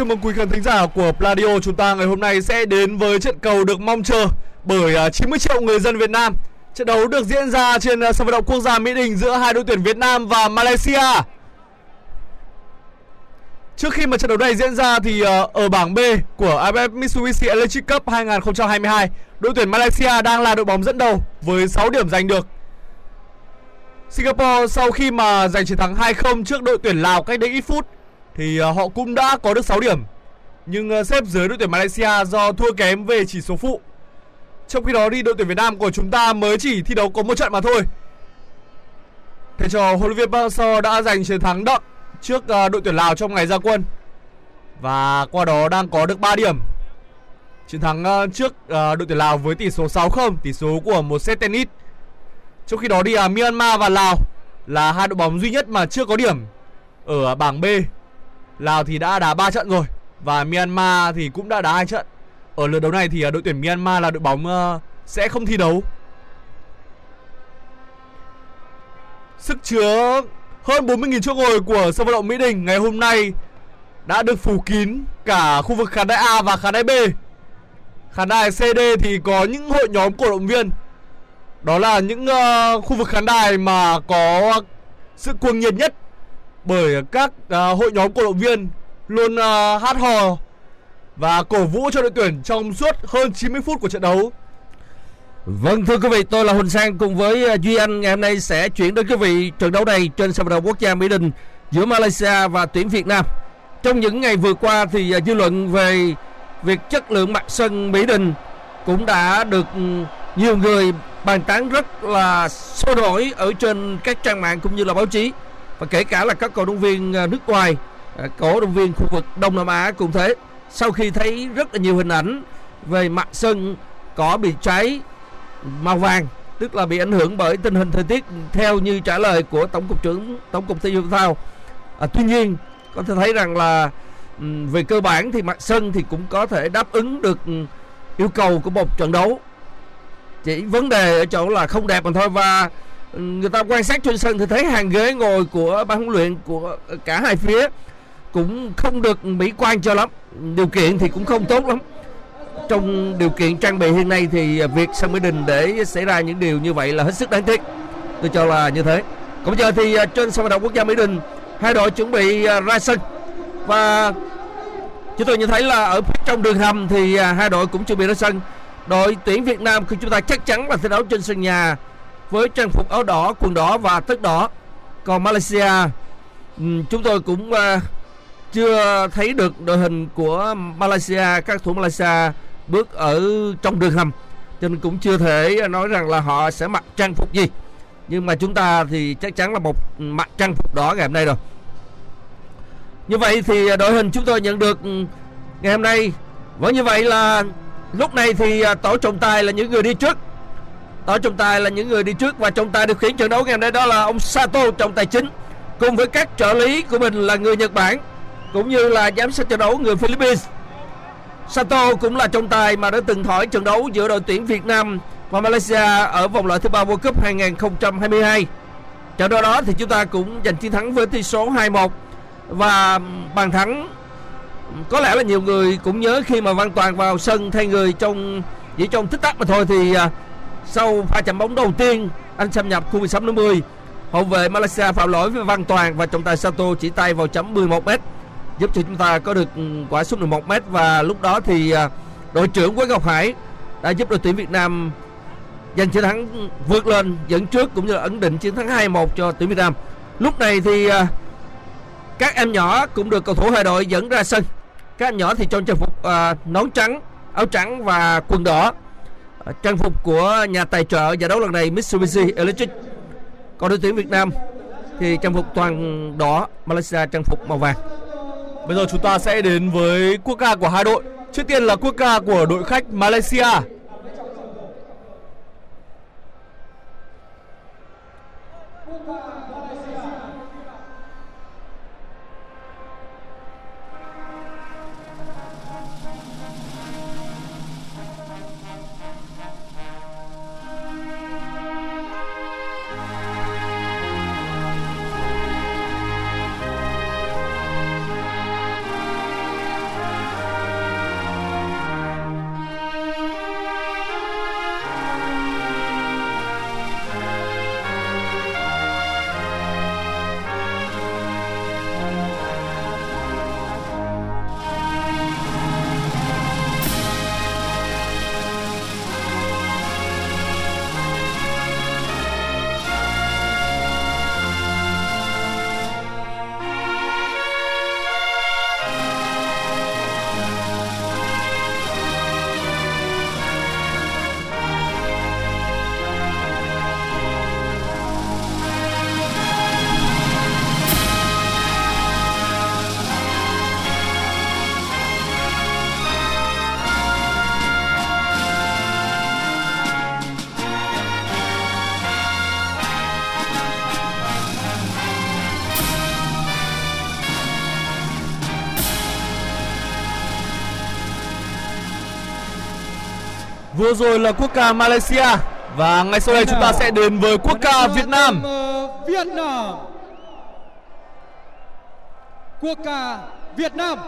Chào mừng quý khán thính giả của Pladio. Chúng ta ngày hôm nay sẽ đến với trận cầu được mong chờ bởi à, 90 triệu người dân Việt Nam. Trận đấu được diễn ra trên à, sân vận động quốc gia Mỹ Đình giữa hai đội tuyển Việt Nam và Malaysia. Trước khi mà trận đấu này diễn ra thì à, ở bảng B của AFF Mitsubishi Electric Cup 2022 Đội tuyển Malaysia đang là đội bóng dẫn đầu với 6 điểm giành được. Singapore sau khi mà giành chiến thắng 2-0 trước đội tuyển Lào cách đây ít phút thì à, họ cũng đã có được 6 điểm nhưng à, xếp dưới đội tuyển Malaysia do thua kém về chỉ số phụ. Trong khi đó đi đội tuyển Việt Nam của chúng ta mới chỉ thi đấu có một trận mà thôi. Thầy trò huấn luyện viên Park đã giành chiến thắng đậm trước à, đội tuyển Lào trong ngày ra quân và qua đó đang có được 3 điểm. Chiến thắng trước đội tuyển Lào với tỷ số 6-0, tỷ số của một set tennis. Trong khi đó đi à, Myanmar và Lào là hai đội bóng duy nhất mà chưa có điểm ở bảng B. Lào thì đã đá 3 trận rồi và Myanmar thì cũng đã đá hai trận. Ở lượt đấu này thì à, đội tuyển Myanmar là đội bóng ờ, sẽ không thi đấu. Sức chứa hơn 40.000 chỗ ngồi của sân vận động Mỹ Đình ngày hôm nay đã được phủ kín cả khu vực khán đài A và khán đài B. Khán đài CD thì có những hội nhóm cổ động viên đó là những ờ, khu vực khán đài mà có sự cuồng nhiệt nhất bởi các uh, hội nhóm cổ động viên luôn uh, hát hò và cổ vũ cho đội tuyển trong suốt hơn 90 phút của trận đấu. Vâng thưa quý vị, tôi là Huỳnh Sang cùng với à, Duy Anh ngày hôm nay sẽ chuyển đến quý vị trận đấu này trên sân vận động quốc gia Mỹ Đình giữa Malaysia và tuyển Việt Nam. Trong những ngày vừa qua thì dư luận về việc chất lượng mặt sân Mỹ Đình cũng đã được ừ, nhiều người bàn tán rất là sôi nổi ở trên các trang mạng cũng như là báo chí và kể cả là các cổ động viên à, nước ngoài, à, cổ động viên khu vực Đông Nam Á cũng thế. Sau khi thấy rất là nhiều hình ảnh về mặt sân cỏ bị cháy màu vàng tức là bị ảnh hưởng bởi tình hình thời tiết theo như trả lời của tổng cục trưởng tổng cục thể dục thể thao à, tuy nhiên có thể thấy rằng là về cơ bản thì mặt sân thì cũng có thể đáp ứng được yêu cầu của một trận đấu chỉ vấn đề ở chỗ là không đẹp mà thôi và người ta quan sát trên sân thì thấy hàng ghế ngồi của ban huấn luyện của cả hai phía cũng không được mỹ quan cho lắm. Điều kiện thì cũng không tốt lắm. Trong điều kiện trang bị hiện nay thì việc sân Mỹ Đình để xảy ra những điều như vậy là hết sức đáng tiếc. Tôi cho là như thế. Còn bây giờ thì à, trên sân vận động quốc gia Mỹ Đình, hai đội chuẩn bị à, ra sân. Và chúng tôi nhìn thấy là ở phía trong đường hầm thì à, hai đội cũng chuẩn bị ra sân. Đội tuyển Việt Nam khi chúng ta chắc chắn là thi đấu trên sân nhà với trang phục áo đỏ, quần đỏ và tất đỏ. Còn Malaysia chúng tôi cũng ờ, chưa thấy được đội hình của Malaysia, các thủ Malaysia bước ở trong đường hầm. Cho nên cũng chưa thể nói rằng là họ sẽ mặc trang phục gì. Nhưng mà chúng ta thì chắc chắn là một mặc trang phục đỏ ngày hôm nay rồi. Như vậy thì đội hình chúng tôi nhận được ngày hôm nay. Vẫn như vậy là lúc này thì ờ, tổ trọng tài là những người đi trước tổ trọng tài là những người đi trước và trọng tài điều khiển trận đấu ngày hôm nay đó là ông Sato trọng tài chính. Cùng với các trợ lý của mình là người Nhật Bản, cũng như là giám sát trận đấu người Philippines. Sato cũng là trọng tài mà đã từng thổi trận đấu giữa đội tuyển Việt Nam và Malaysia ở vòng loại thứ ba World Cup 2022. Trận đấu đó thì chúng ta cũng giành chiến thắng với tỷ số 2-1 và bàn thắng. Có lẽ là nhiều người cũng nhớ khi mà Văn Toàn vào sân thay người trong, chỉ trong tích tắc mà thôi thì à, sau pha chạm bóng đầu tiên anh xâm nhập khu 16 50 hậu vệ Malaysia phạm lỗi với Văn Toàn và trọng tài Sato chỉ tay vào chấm 11 m giúp cho chúng ta có được ừ, quả sút 11 m và lúc đó thì à, đội trưởng Quế Ngọc Hải đã giúp đội tuyển Việt Nam giành chiến thắng vượt lên dẫn trước cũng như là ấn định chiến thắng 2-1 cho tuyển Việt Nam. Lúc này thì à, các em nhỏ cũng được cầu thủ hai đội dẫn ra sân. Các em nhỏ thì trong trang phục à, nón trắng, áo trắng và quần đỏ. Ờ, trang phục của nhà tài trợ giải đấu lần này Mitsubishi Electric. Còn đội tuyển Việt Nam thì trang phục toàn đỏ, Malaysia trang phục màu vàng. Bây giờ chúng ta sẽ đến với quốc ca của hai đội. Trước tiên là quốc ca của đội khách Malaysia. Vừa rồi là quốc ca Malaysia. Và ngay sau đây chúng ta sẽ đến với quốc ca Việt Nam. Việt Nam. Quốc ca Việt Nam.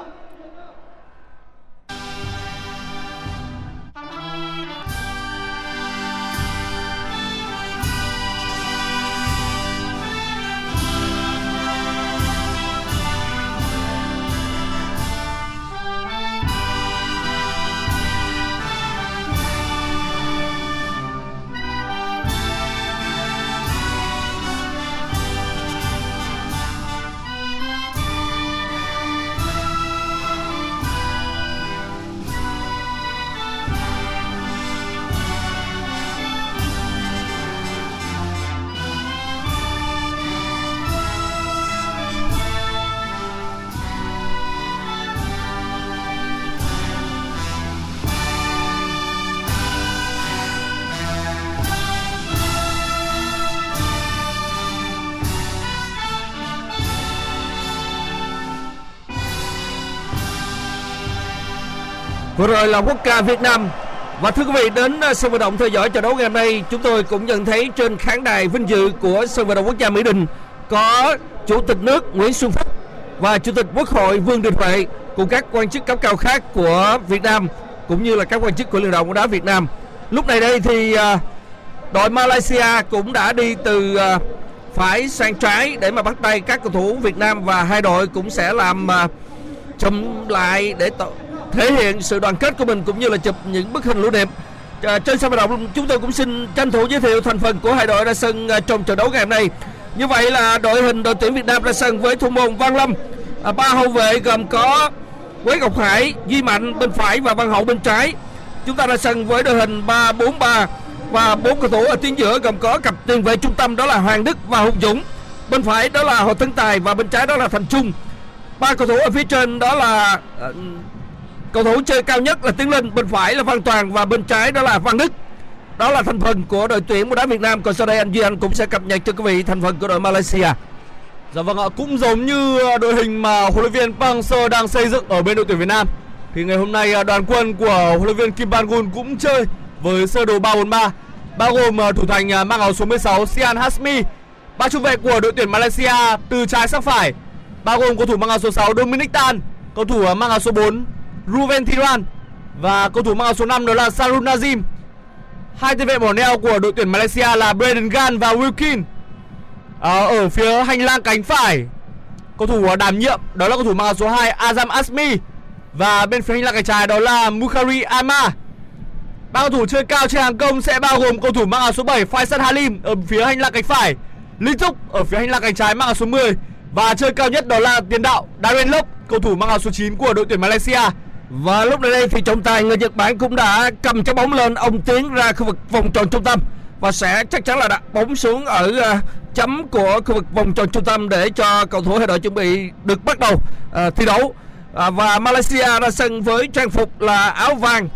Vừa rồi là quốc ca Việt Nam và thưa quý vị, đến à, sân vận động theo dõi trận đấu ngày hôm nay, chúng tôi cũng nhận thấy trên khán đài vinh dự của sân vận động quốc gia Mỹ Đình có chủ tịch nước Nguyễn Xuân Phúc và chủ tịch Quốc hội Vương Đình Huệ cùng các quan chức cấp cao khác của Việt Nam, cũng như là các quan chức của Liên đoàn bóng đá Việt Nam. Lúc này đây thì à, đội Malaysia cũng đã đi từ à, phải sang trái để mà bắt tay các cầu thủ Việt Nam và hai đội cũng sẽ làm chậm lại để thể hiện sự đoàn kết của mình cũng như là chụp những bức hình lưu niệm. À, trên sân vận động chúng tôi cũng xin tranh thủ giới thiệu thành phần của hai đội ra sân à, trong trận đấu ngày hôm nay. Như vậy là đội hình đội tuyển Việt Nam ra sân với thủ môn Văn Lâm, à, ba hậu vệ gồm có Quế Ngọc Hải, Duy Mạnh bên phải và Văn Hậu bên trái. Chúng ta ra sân với đội hình 3-4-3 và bốn cầu thủ ở tuyến giữa gồm có cặp tiền vệ trung tâm đó là Hoàng Đức và Hùng Dũng. Bên phải đó là Hồ Tấn Tài và bên trái đó là Thành Trung. Ba cầu thủ ở phía trên đó là à, cầu thủ chơi cao nhất là Tiến Linh, bên phải là Văn Toàn và bên trái đó là Văn Đức. Đó là thành phần của đội tuyển bóng đá Việt Nam. Còn sau đây anh Duy Anh cũng sẽ cập nhật cho quý vị thành phần của đội Malaysia. Dạ vâng ạ, cũng giống như ờ, đội hình mà huấn luyện viên Park Hang-seo đang xây dựng ở bên đội tuyển Việt Nam. Thì ngày hôm nay ờ, đoàn quân của huấn luyện viên Kim Ban Gun cũng chơi với sơ đồ 343. bao gồm ờ, thủ thành mang áo số 16 Sian Hasmi, ba trung vệ của đội tuyển Malaysia từ trái sang phải, bao gồm cầu thủ mang áo số 6 Dominic Tan, cầu thủ mang áo số 4 Ruven Thiran và cầu thủ mang áo số 5 đó là Sarun Nazim. Hai tiền vệ bỏ neo của đội tuyển Malaysia là Braden Gan và Wilkin. À, ở phía hành lang cánh phải cầu thủ đảm nhiệm đó là cầu thủ mang áo số 2 Azam Asmi và bên phía hành lang cánh trái đó là Mukhari Ama. Ba cầu thủ chơi cao trên hàng công sẽ bao gồm cầu thủ mang áo số 7 Faisal Halim ở phía hành lang cánh phải, Lý Trúc ở phía hành lang cánh trái mang áo số 10 và chơi cao nhất đó là tiền đạo Darren Lok, cầu thủ mang áo số 9 của đội tuyển Malaysia. Và lúc này đây thì trọng tài người Nhật Bản cũng đã cầm trái bóng lên Ông tiến ra khu vực vòng tròn trung tâm. Và sẽ chắc chắn là đặt bóng xuống ở ờ, chấm của khu vực vòng tròn trung tâm Để cho cầu thủ hai đội chuẩn bị được bắt đầu uh, thi đấu. Uh, Và Malaysia ra sân với trang phục là áo vàng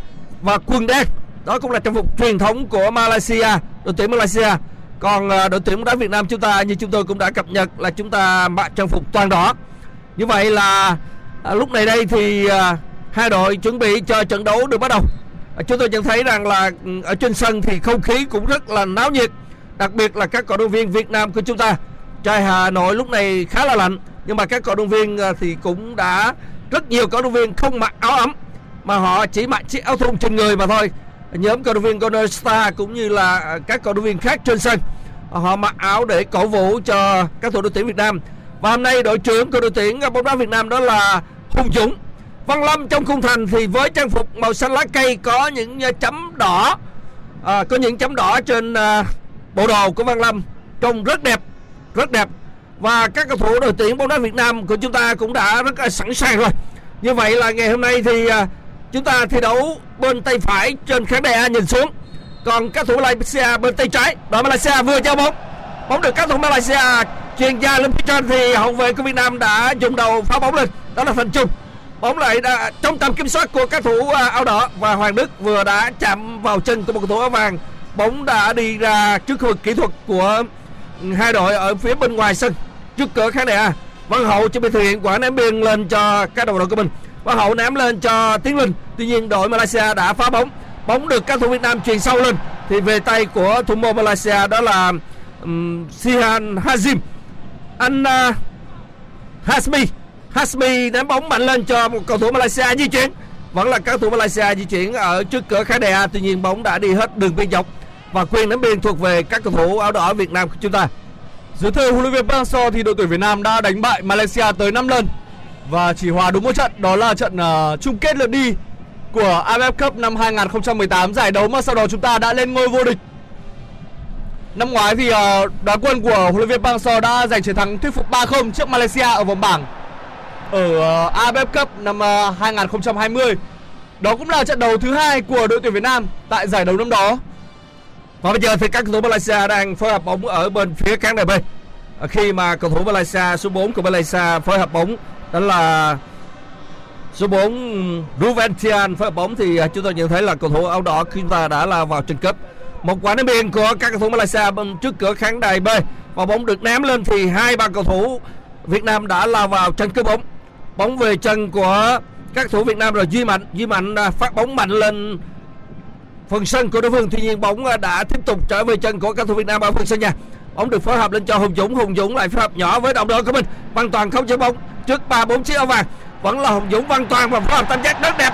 và quần đen. Đó cũng là trang phục truyền thống của Malaysia Đội tuyển Malaysia. Còn uh, đội tuyển bóng đá Việt Nam chúng ta như chúng tôi cũng đã cập nhật là chúng ta mặc trang phục toàn đỏ. Như vậy là uh, lúc này đây thì uh, hai đội chuẩn bị cho trận đấu được bắt đầu. À, chúng tôi nhận thấy rằng là ừ, ở trên sân thì không khí cũng rất là náo nhiệt, đặc biệt là các cổ động viên Việt Nam của chúng ta. Trời Hà Nội lúc này khá là lạnh, nhưng mà các cổ động viên à, thì cũng đã rất nhiều cổ động viên không mặc áo ấm mà họ chỉ mặc chiếc áo thun trên người mà thôi. Nhóm cổ động viên Golden Star cũng như là à, các cổ động viên khác trên sân họ mặc áo để cổ vũ cho các thủ đội tuyển Việt Nam. Và hôm nay đội trưởng của đội tuyển bóng đá Việt Nam đó là Hùng Dũng Văn Lâm trong khung thành thì với trang phục màu xanh lá cây có những ờ, chấm đỏ. À, có những chấm đỏ trên à, bộ đồ của Văn Lâm. Trông rất đẹp rất đẹp. Và các cầu thủ đội tuyển bóng đá Việt Nam của chúng ta cũng đã rất là sẵn sàng rồi. Như vậy là ngày hôm nay thì à, chúng ta thi đấu bên tay phải trên khán đài A nhìn xuống. Còn các thủ Malaysia bên tay trái. Đội Malaysia vừa giao bóng. Bóng được các thủ Malaysia chuyền gia lên phía trên thì hậu vệ của Việt Nam đã dùng đầu phá bóng lên. Đó là Thành Trung bóng lại đã trong tầm kiểm soát của các thủ à, áo đỏ và Hoàng Đức vừa đã chạm vào chân của một cầu thủ áo vàng. Bóng đã đi ra trước khu vực kỹ thuật của hai đội ở phía bên ngoài sân trước cửa khán đài A. Văn Hậu chuẩn bị thực hiện quả ném biên lên cho các đồng đội của mình. Văn Hậu ném lên cho Tiến Linh tuy nhiên đội Malaysia đã phá bóng. Bóng được các thủ Việt Nam truyền sâu lên thì về tay của thủ môn Malaysia đó là um, Sihan Hazim. Anh à, uh, Hasmi Hasmi ném bóng mạnh lên cho một cầu thủ Malaysia di chuyển. Vẫn là các thủ Malaysia di chuyển ở trước cửa khán đài A tuy nhiên bóng đã đi hết đường biên dọc. Và quyền ném biên thuộc về các cầu thủ áo đỏ Việt Nam của chúng ta. Dưới thời huấn luyện viên Park Hang-seo thì đội tuyển Việt Nam đã đánh bại Malaysia tới 5 lần. Và chỉ hòa đúng một trận đó là trận uh, chung kết lượt đi của AFF Cup năm 2018 giải đấu mà sau đó chúng ta đã lên ngôi vô địch. Năm ngoái thì uh, đoàn quân của huấn luyện viên Park Hang-seo đã giành chiến thắng thuyết phục 3-0 trước Malaysia ở vòng bảng ở ờ, AFF Cup năm ờ, 2020. Đó cũng là trận đấu thứ hai của đội tuyển Việt Nam tại giải đấu năm đó. Và bây giờ thì các cầu thủ Malaysia đang phối hợp bóng ở bên phía khán đài B. Khi mà cầu thủ Malaysia số 4 của Malaysia phối hợp bóng, đó là số 4 Ruven Tian phối hợp bóng, thì ờ, chúng tôi nhận thấy là cầu thủ áo đỏ khi chúng ta đã là vào trận cấp. Một quả ném biên của các cầu thủ Malaysia bên trước cửa khán đài B và bóng được ném lên thì hai ba cầu thủ Việt Nam đã lao vào tranh cướp bóng. Bóng về chân của các thủ Việt Nam rồi Duy Mạnh, Duy Mạnh à, phát bóng mạnh lên phần sân của đối phương. Tuy nhiên bóng à, đã tiếp tục trở về chân của các thủ Việt Nam ở phần sân nhà. Bóng được phối hợp lên cho Hùng Dũng. Hùng Dũng lại phối hợp nhỏ với đồng đội của mình. Văn Toàn không chơi bóng trước ba bốn chiếc áo vàng. Vẫn là Hùng Dũng Văn Toàn và phối hợp tam giác rất đẹp.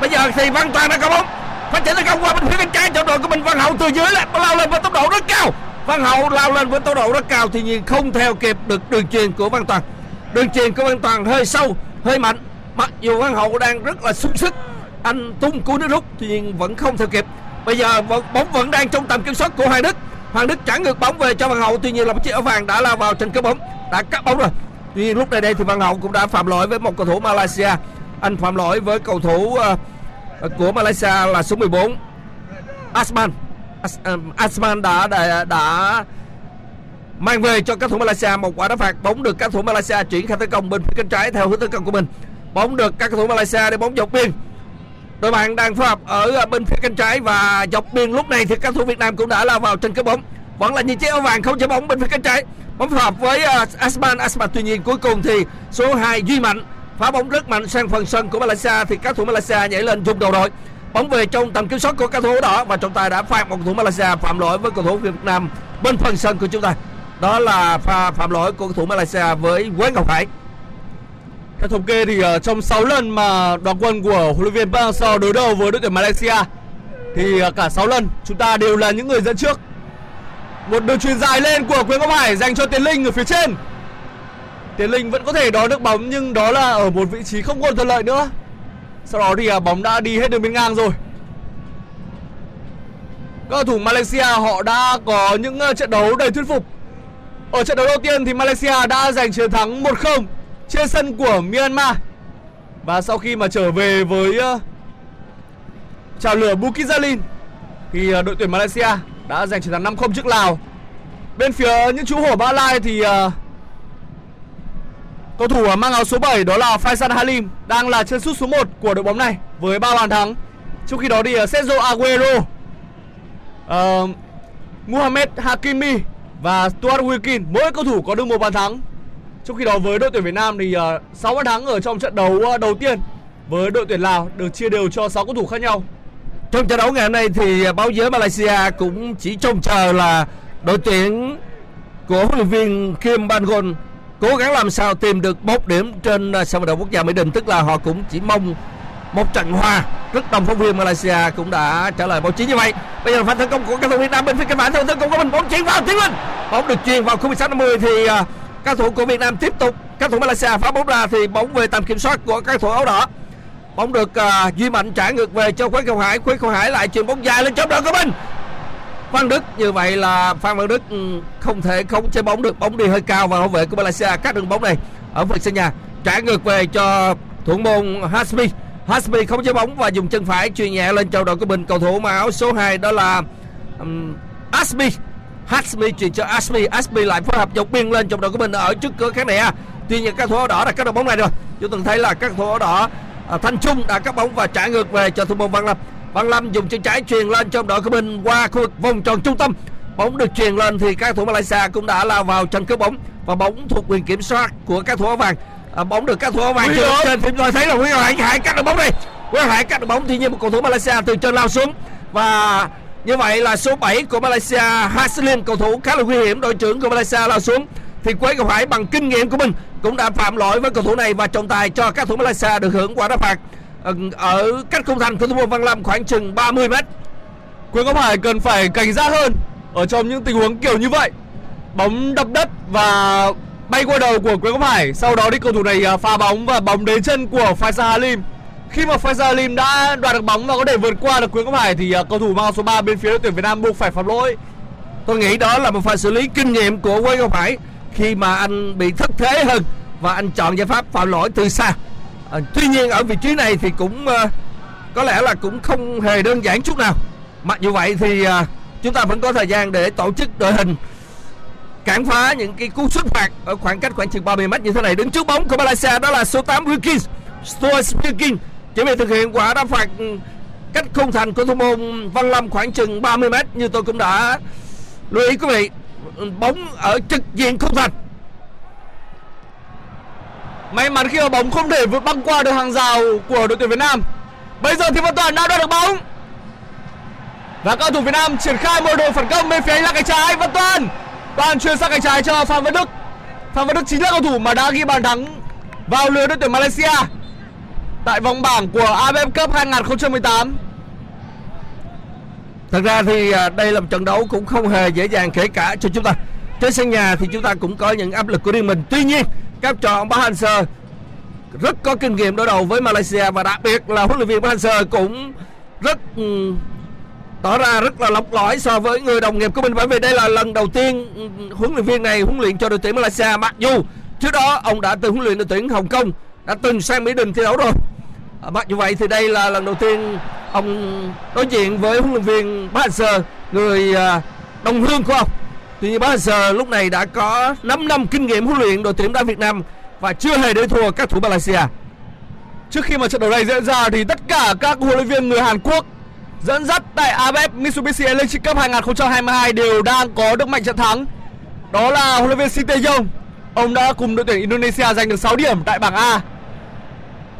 Bây giờ thì Văn Toàn đã có bóng. Phát triển tấn công qua bên phía bên trái cho đội của mình. Văn Hậu từ dưới lại lao lên với tốc độ rất cao. Văn Hậu lao lên với tốc độ rất cao. Tuy nhiên không theo kịp được đường truyền của Văn Toàn đường truyền của Văn Toàn hơi sâu hơi mạnh. Mặc dù Văn Hậu đang rất là sung sức anh tung cú nước rút tuy nhiên vẫn không theo kịp. Bây giờ bóng vẫn đang trong tầm kiểm soát của Hoàng Đức. Hoàng Đức trả ngược bóng về cho Văn Hậu tuy nhiên là một chiếc áo vàng đã lao vào trên cái bóng đã cắt bóng rồi. Tuy nhiên lúc này đây thì Văn Hậu cũng đã phạm lỗi với một cầu thủ Malaysia. Anh phạm lỗi với cầu thủ uh, của Malaysia là số 14 Asman. As, ờ, Asman đã, đã đã mang về cho các thủ Malaysia. Một quả đá phạt bóng được các thủ Malaysia chuyển khai tấn công bên phía cánh trái theo hướng tấn công của mình. Bóng được các thủ Malaysia để bóng dọc biên. Đội bạn đang phối hợp ở bên phía cánh trái và dọc biên lúc này thì các thủ Việt Nam cũng đã lao vào trên cái bóng. Vẫn là những chiếc áo vàng không chơi bóng bên phía cánh trái. Bóng phối hợp với ờ, Asman. Asman tuy nhiên cuối cùng thì số 2 Duy Mạnh. Phá bóng rất mạnh sang phần sân của Malaysia thì các thủ Malaysia nhảy lên dùng đầu đội. Bóng về trong tầm kiểm soát của các thủ đỏ và trọng tài đã phạt một cầu thủ Malaysia phạm lỗi với cầu thủ Việt Nam bên phần sân của chúng ta đó là pha, phạm lỗi của cầu thủ Malaysia với Quế Ngọc Hải Theo thống kê thì ờ, trong 6 lần mà đoàn quân của huấn luyện viên Park Hang-seo đối đầu với đội tuyển Malaysia, thì ờ, cả 6 lần chúng ta đều là những người dẫn trước. Một đường chuyền dài lên của Quế Ngọc Hải dành cho Tiến Linh ở phía trên. Tiến Linh vẫn có thể đón được bóng, nhưng đó là ở một vị trí không còn thuận lợi nữa. Sau đó thì ờ, bóng đã đi hết đường biên ngang rồi. Các cầu thủ Malaysia họ đã có những trận đấu đầy thuyết phục. Ở trận đấu đầu tiên thì Malaysia đã giành chiến thắng 1-0 trên sân của Myanmar. Và sau khi mà trở về với ờ, chào lửa Bukit Jalil thì ờ, đội tuyển Malaysia đã giành chiến thắng 5-0 trước Lào. Bên phía những chú hổ Ba Lai thì ờ, cầu thủ ờ, mang áo số 7 đó là Faisal Halim đang là chân sút số 1 của đội bóng này với 3 bàn thắng. Trong khi đó thì Sergio Aguero, uh, Mohamed Hakimi và Stuart Wilkin mỗi cầu thủ có được một bàn thắng. Trong khi đó với đội tuyển Việt Nam thì à, uh, 6 bàn thắng ở trong trận đấu uh, đầu tiên với đội tuyển Lào được chia đều cho 6 cầu thủ khác nhau. Trong trận đấu ngày hôm nay thì báo giới Malaysia cũng chỉ trông chờ là đội tuyển của huấn luyện viên Kim Bangon cố gắng làm sao tìm được một điểm trên sân vận động quốc gia Mỹ Đình tức là họ cũng chỉ mong một trận hòa rất đông phóng viên Malaysia cũng đã trả lời báo chí như vậy. Bây giờ là pha tấn công của các thủ Việt Nam bên phía cánh phải theo tấn công của mình bóng chuyển vào tiến lên bóng được truyền vào khu 16 50 thì à, các thủ của Việt Nam tiếp tục các thủ Malaysia phá bóng ra thì bóng về tầm kiểm soát của các thủ áo đỏ. Bóng được uh, duy mạnh trả ngược về cho Quế Cầu Hải Quế Cầu Hải lại chuyền bóng dài lên trong đội của mình. Phan Đức như vậy là Phan Văn Đức ừ, không thể khống chế bóng được bóng đi hơi cao và hậu vệ của Malaysia cắt đường bóng này. Ở phần sân nhà trả ngược về cho thủ môn Hasmi. Hasmi không chế bóng và dùng chân phải chuyền nhẹ lên cho đội của mình. Cầu thủ mặc áo số 2 đó là um, Asmi Hasmi chuyền cho Asmi Asmi lại phối hợp dọc biên lên trong đội của mình ở trước cửa khán đài tuy nhiên các thủ áo đỏ đã cắt được bóng này rồi. Chúng từng thấy là các thủ áo đỏ à, Thanh Trung đã cắt bóng và trả ngược về cho thủ môn Văn Lâm. Văn Lâm dùng chân trái truyền lên trong đội của mình qua khu vực vòng tròn trung tâm. Bóng được truyền lên thì các thủ Malaysia cũng đã lao vào tranh cướp bóng và bóng thuộc quyền kiểm soát của các thủ áo vàng à, bóng được các thủ áo vàng trên trên thì tôi thấy là Nguyễn Hải Hải cắt được bóng này Nguyễn Hải cắt được bóng thì như một cầu thủ Malaysia từ trên lao xuống. Và như vậy là số 7 của Malaysia Haslin cầu thủ khá là nguy hiểm đội trưởng của Malaysia lao xuống. Thì Quế Ngọc Hải bằng kinh nghiệm của mình cũng đã phạm lỗi với cầu thủ này và trọng tài cho các thủ Malaysia được hưởng quả đá phạt. Ờ, ở cách khung thành của thủ môn Văn Lâm khoảng chừng 30 mét. Quế Ngọc Hải cần phải cảnh giác hơn ở trong những tình huống kiểu như vậy. Bóng đập đất và bay qua đầu của Quế Ngọc Hải. Sau đó đi cầu thủ này à, pha phá bóng và bóng đến chân của Faisal Halim. Khi mà Faisal Halim đã đoạt được bóng và có thể vượt qua được Quế Ngọc Hải thì à, cầu thủ mang số 3 bên phía đội tuyển Việt Nam buộc phải phạm lỗi. Tôi nghĩ đó là một pha xử lý kinh nghiệm của Quế Ngọc Hải khi mà anh bị thất thế hơn và anh chọn giải pháp phạm lỗi từ xa. À, tuy nhiên ở vị trí này thì cũng uh, có lẽ là cũng không hề đơn giản chút nào. Mặc dù vậy thì uh, chúng ta vẫn có thời gian để tổ chức đội hình cản phá những cái cú xuất phạt ở khoảng cách khoảng chừng 30 mét như thế này. Đứng trước bóng của Malaysia đó là số 8 Wilkins, Stuart Wilkins chuẩn bị thực hiện quả đá phạt ừ, cách khung thành của thủ môn Văn Lâm khoảng chừng 30 mét như tôi cũng đã lưu ý quý vị ừ, bóng ở trực diện khung thành May mắn khi mà bóng không thể vượt băng qua được hàng rào của đội tuyển Việt Nam. Bây giờ thì Văn Toàn đã đoạt được bóng. Và các cầu thủ Việt Nam triển khai một đội phản công bên phía là cánh trái Văn Toàn. Toàn chuyển sang cánh trái cho Phan Văn Đức. Phan Văn Đức chính là cầu thủ mà đã ghi bàn thắng vào lưới đội tuyển Malaysia tại vòng bảng của AFF Cup 2018. thật ra thì à, đây là một trận đấu cũng không hề dễ dàng kể cả cho chúng ta trên sân nhà thì chúng ta cũng có những áp lực của riêng mình tuy nhiên, các trò ông Park Hang-seo rất có kinh nghiệm đối đầu với Malaysia và đặc biệt là huấn luyện viên Park Hang-seo cũng rất ừ, tỏ ra rất là lọc lõi so với người đồng nghiệp của mình. Bởi vì đây là lần đầu tiên ừ, huấn luyện viên này huấn luyện cho đội tuyển Malaysia. Mặc dù trước đó ông đã từng huấn luyện đội tuyển Hồng Kông đã từng sang Mỹ Đình thi đấu rồi. À, mặc dù vậy thì đây là lần đầu tiên ông đối diện với huấn luyện viên Park người à, đồng hương của ông. Tuy nhiên Park lúc này đã có 5 năm kinh nghiệm huấn luyện đội tuyển đá Việt Nam và chưa hề để thua các thủ Malaysia. Trước khi mà trận đấu này diễn ra thì tất cả các huấn luyện viên người Hàn Quốc dẫn dắt tại AFF Mitsubishi Electric Cup 2022 đều đang có được mạnh trận thắng. Đó là huấn luyện viên Shin Ông đã cùng đội tuyển Indonesia giành được 6 điểm tại bảng A.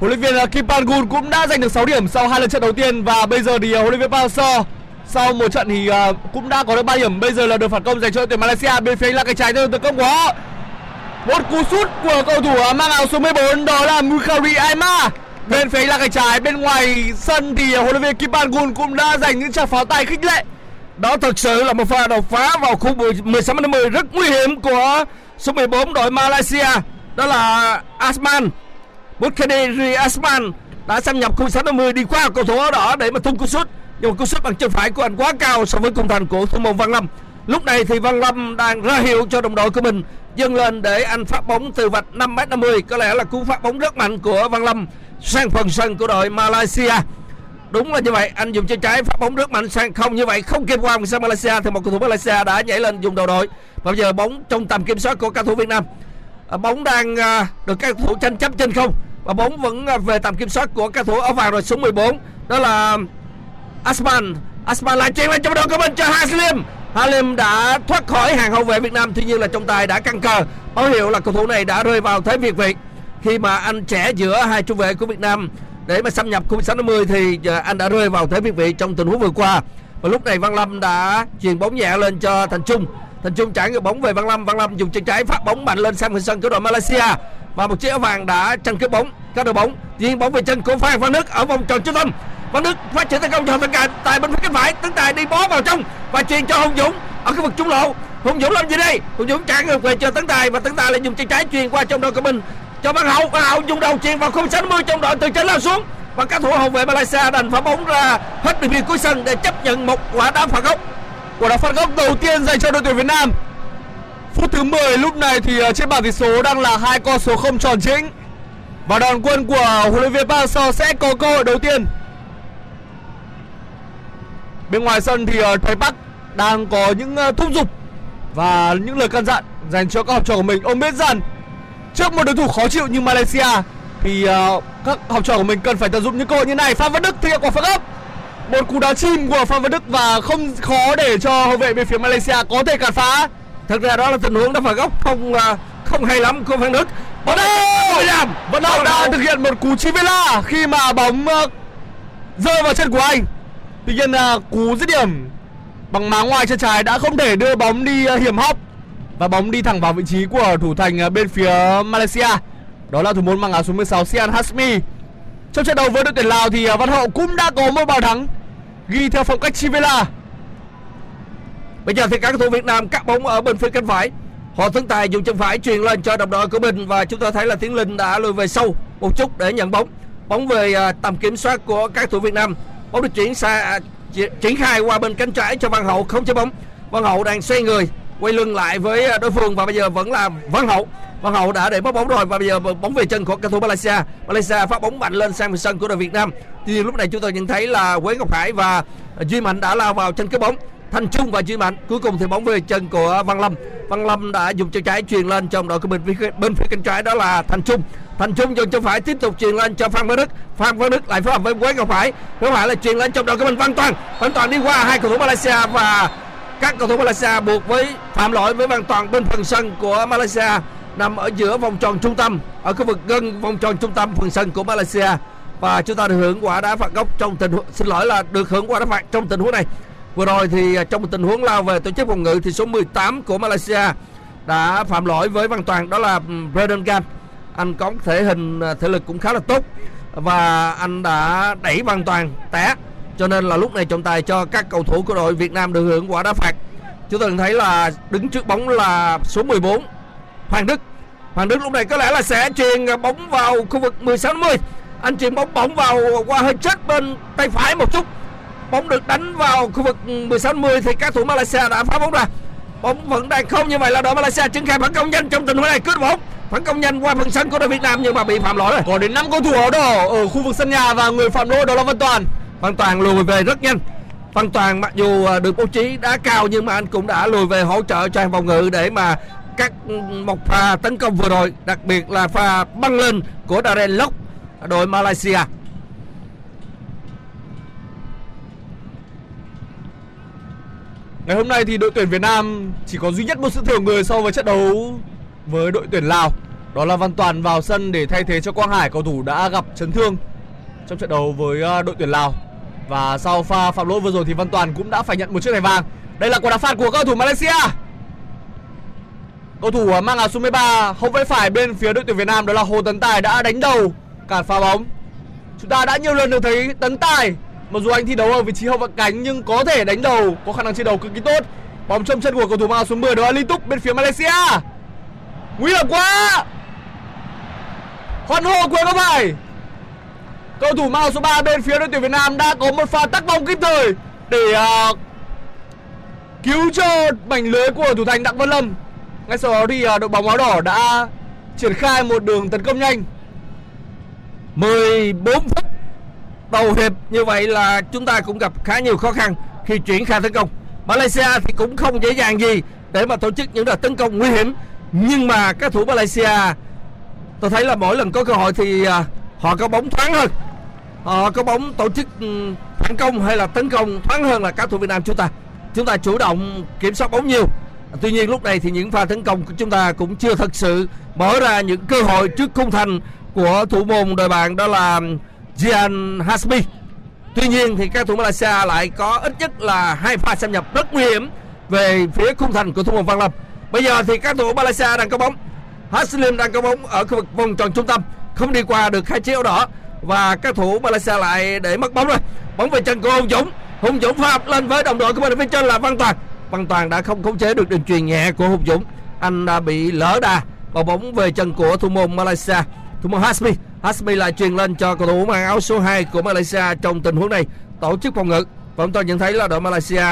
Huấn luyện viên à, Kim Pan-gun cũng đã giành được 6 điểm sau hai lần trận đầu tiên và bây giờ thì à, huấn luyện viên Park sau một trận thì à, cũng đã có được 3 điểm. Bây giờ là được phản công dành cho đội tuyển Malaysia. Bên phía là cái trái tấn công của họ. Một cú sút của cầu thủ mang áo số 14 đó là Mukhari Aima. Bên phía là cái trái, bên ngoài sân thì huấn luyện viên Kim Ban-gun cũng đã dành những tràng pháo tay khích lệ. Đó thực sự là một pha đột phá vào khu 16 10 rất nguy hiểm của số 14 đội Malaysia. Đó là Asman. Bukhari Asman đã xâm nhập khu 16 10 đi qua cầu thủ áo đỏ để mà tung cú sút. Nhưng mà cú sút bằng chân phải của anh quá cao so với khung thành của thủ môn Văn Lâm. Lúc này thì Văn Lâm đang ra hiệu cho đồng đội của mình dâng lên để anh phát bóng từ vạch 5m50 có lẽ là cú phát bóng rất mạnh của Văn Lâm sang phần sân của đội Malaysia. Đúng là như vậy, anh dùng chân trái phát bóng rất mạnh sang không. Như vậy không kịp qua sang Malaysia thì một cầu thủ Malaysia đã nhảy lên dùng đầu đội. Và bây giờ bóng trong tầm kiểm soát của cầu thủ Việt Nam. À, bóng đang à, được các thủ tranh chấp trên không. Và bóng vẫn à, về tầm kiểm soát của cầu thủ áo vàng rồi số 14 đó là Asman. Asman lại chuyền lên trong đội của mình cho Haslim Halim đã thoát khỏi hàng hậu vệ Việt Nam. Tuy nhiên là trọng tài đã căng cờ báo hiệu là cầu thủ này đã rơi vào thế việt. Vị khi mà anh trẻ giữa hai trung vệ của Việt Nam để mà xâm nhập khu 60 thì à, anh đã rơi vào thế việt vị trong tình huống vừa qua. Và lúc này Văn Lâm đã chuyền bóng nhẹ lên cho Thành Trung. Thành Trung trả ngược bóng về Văn Lâm. Văn Lâm dùng chân trái phát bóng mạnh lên sang phần sân của đội Malaysia. Và một chiếc áo vàng đã tranh cướp bóng, các đội bóng duyên bóng về chân của Phan Văn Đức ở vòng tròn trung tâm. Văn Đức phát triển tấn công cho Tấn Tài tại bên phía cánh phải Tấn Tài đi bó vào trong và truyền cho Hùng Dũng ở khu vực trung lộ. Hùng Dũng làm gì đây? Hùng Dũng trả ngược về cho Tấn Tài và Tấn Tài lại dùng chân trái truyền qua trong đội của mình. Cho Văn Hậu Văn Hậu dùng đầu truyền vào khung 60 trong đội từ trên lao xuống. Và các thủ hậu vệ Malaysia đành phá bóng ra hết đường biên cuối sân để chấp nhận một quả đá phạt góc. Quả đá phạt góc đầu tiên dành cho đội tuyển Việt Nam. Phút thứ 10 lúc này thì ờ, trên bảng tỷ số đang là hai con số không tròn chính. Và đoàn quân của huấn luyện viên Park Hang-seo sẽ có cơ hội đầu tiên bên ngoài sân thì thầy Bắc đang có những thúc giục và những lời căn dặn dành cho các học trò của mình ông biết rằng trước một đối thủ khó chịu như Malaysia thì uh, các học trò của mình cần phải tận dụng những cơ hội như này Phan Văn Đức thực hiện quả phạt góc một cú đá chim của Phan Văn Đức và không khó để cho hậu vệ bên phía Malaysia có thể cản phá thật ra đó là tình huống đá phạt góc không uh, không hay lắm của Phan Đức Vẫn Hậu Vẫn Hậu đã thực hiện một cú chivela khi mà bóng uh, rơi vào chân của anh Tuy nhiên là cú dứt điểm bằng má ngoài chân trái đã không thể đưa bóng đi à, hiểm hóc và bóng đi thẳng vào vị trí của thủ thành à, bên phía Malaysia đó là thủ môn mang áo số 16 Sian Hasmi. Trong trận đấu với đội tuyển Lào thì à, Văn Hậu cũng đã có một bàn thắng ghi theo phong cách Chivela. Bây giờ thì các cầu thủ Việt Nam cắt bóng ở bên phía cánh phải. Họ Tấn Tài dùng chân phải truyền lên cho đồng đội của mình và chúng ta thấy là Tiến Linh đã lùi về sâu một chút để nhận bóng. Bóng về tầm kiểm soát của các cầu thủ Việt Nam. Bóng được chuyển xa à, triển khai qua bên cánh trái cho Văn Hậu, không chơi bóng. Văn Hậu đang xoay người, quay lưng lại với à, đối phương và bây giờ vẫn là Văn Hậu Văn Hậu đã để mất bóng rồi và bây giờ bóng về chân của cầu thủ Malaysia. Malaysia phát bóng mạnh lên sang sân của đội Việt Nam. Tuy nhiên lúc này chúng tôi nhận thấy là Quế Ngọc Hải và Duy Mạnh đã lao vào tranh cướp bóng. Thành Trung và Duy Mạnh cuối cùng thì bóng về chân của Văn Lâm. Văn Lâm đã dùng chân trái truyền lên trong đội của mình bên phía cánh trái, đó là Thành Trung. Thành Trung dùng chân phải tiếp tục truyền lên cho Phan Văn Đức. Phan Văn Đức lại phối hợp với Quế Ngọc Hải. Quế Ngọc Hải truyền lên trong đội của mình Văn Toàn. Văn Toàn đi qua hai cầu thủ Malaysia và các cầu thủ Malaysia buộc với phạm lỗi với Văn Toàn bên phần sân của Malaysia, nằm ở giữa vòng tròn trung tâm, ở khu vực gần vòng tròn trung tâm phần sân của Malaysia và chúng ta được hưởng quả đá phạt góc trong tình huống, xin lỗi là được hưởng quả đá phạt trong tình huống này vừa rồi thì à, trong một tình huống lao về tổ chức phòng ngự thì số 18 của Malaysia đã phạm lỗi với Văn Toàn, đó là ừ, Brendan Gan anh có thể hình à, thể lực cũng khá là tốt. Và anh đã đẩy hoàn Toàn té. Cho nên là lúc này trọng tài cho các cầu thủ của đội Việt Nam được hưởng quả đá phạt. Chúng ta thấy là đứng trước bóng là số 14 Hoàng Đức. Hoàng Đức lúc này có lẽ là sẽ truyền bóng vào khu vực 16 10 anh truyền bóng bóng vào qua hơi chết bên tay phải một chút. Bóng được đánh vào khu vực 16 10 thì các thủ Malaysia đã phá bóng ra. Bóng vẫn đang không như vậy là đội Malaysia triển khai phản công nhanh trong tình huống này. Cướp bóng phản công nhanh qua phần sân của đội Việt Nam nhưng mà bị phạm lỗi rồi. Có đến 5 cầu thủ áo đỏ ở khu vực sân nhà và người phạm lỗi đó là Văn Toàn. Văn Toàn lùi về rất nhanh. Văn Toàn mặc dù được bố trí đá cao nhưng mà anh cũng đã lùi về hỗ trợ cho hàng phòng ngự để mà cắt một pha tấn công vừa rồi đặc biệt là pha băng lên của Darren Lok đội Malaysia. Ngày hôm nay thì đội tuyển Việt Nam chỉ có duy nhất một sự thưởng người so với trận đấu với đội tuyển Lào Đó là Văn Toàn vào sân để thay thế cho Quang Hải cầu thủ đã gặp chấn thương trong trận đấu với ờ, đội tuyển Lào. Và sau pha phạm lỗi vừa rồi thì Văn Toàn cũng đã phải nhận một chiếc thẻ vàng. Đây là quả đá phạt của cầu thủ Malaysia. Cầu thủ ờ, mang áo số 13 hậu vệ phải bên phía đội tuyển Việt Nam đó là Hồ Tấn Tài đã đánh đầu cản phá bóng. Chúng ta đã nhiều lần được thấy Tấn Tài mặc dù anh thi đấu ở vị trí hậu vệ cánh nhưng có thể đánh đầu, có khả năng chiến đấu cực kỳ tốt. Bóng trong chân của cầu thủ mang áo số 10 đó là Lee Túc bên phía Malaysia. Nguy hiểm quá. Hoan hô của các bạn. Cầu thủ mang số 3 bên phía đội tuyển Việt Nam đã có một pha tắc bóng kịp thời để uh, cứu cho mảnh lưới của thủ thành Đặng Văn Lâm. Ngay sau đó thì uh, đội bóng áo đỏ đã triển khai một đường tấn công nhanh 14 phút đầu hiệp như vậy là chúng ta cũng gặp khá nhiều khó khăn khi triển khai tấn công. Malaysia thì cũng không dễ dàng gì để mà tổ chức những đợt tấn công nguy hiểm nhưng mà các thủ Malaysia, tôi thấy là mỗi lần có cơ hội thì à, họ có bóng thoáng hơn. Họ có bóng tổ chức ừ, phản công hay là tấn công thoáng hơn là các thủ Việt Nam chúng ta. Chúng ta chủ động kiểm soát bóng nhiều. Tuy nhiên lúc này thì những pha tấn công của chúng ta cũng chưa thật sự mở ra những cơ hội trước khung thành của thủ môn đội bạn đó là ừ, Gian Hasmi. Tuy nhiên thì các thủ Malaysia lại có ít nhất là hai pha xâm nhập rất nguy hiểm về phía khung thành của thủ môn Văn Lâm bây giờ thì các thủ Malaysia đang có bóng. Haslim đang có bóng ở khu vực vòng tròn trung tâm. Không đi qua được hai chiếc đỏ. Và các thủ Malaysia lại để mất bóng rồi. Bóng về chân của Hùng Dũng. Hùng Dũng pha lên với đồng đội của mình ở phía trên là Văn Toàn. Văn Toàn đã không khống chế được đường truyền nhẹ của Hùng Dũng. Anh đã bị lỡ đà. Và bóng về chân của thủ môn Malaysia, thủ môn Hasmi. Hasmi lại truyền lên cho cầu thủ mang áo số 2 của Malaysia trong tình huống này. Tổ chức phòng ngự. Và chúng tôi nhận thấy là đội Malaysia.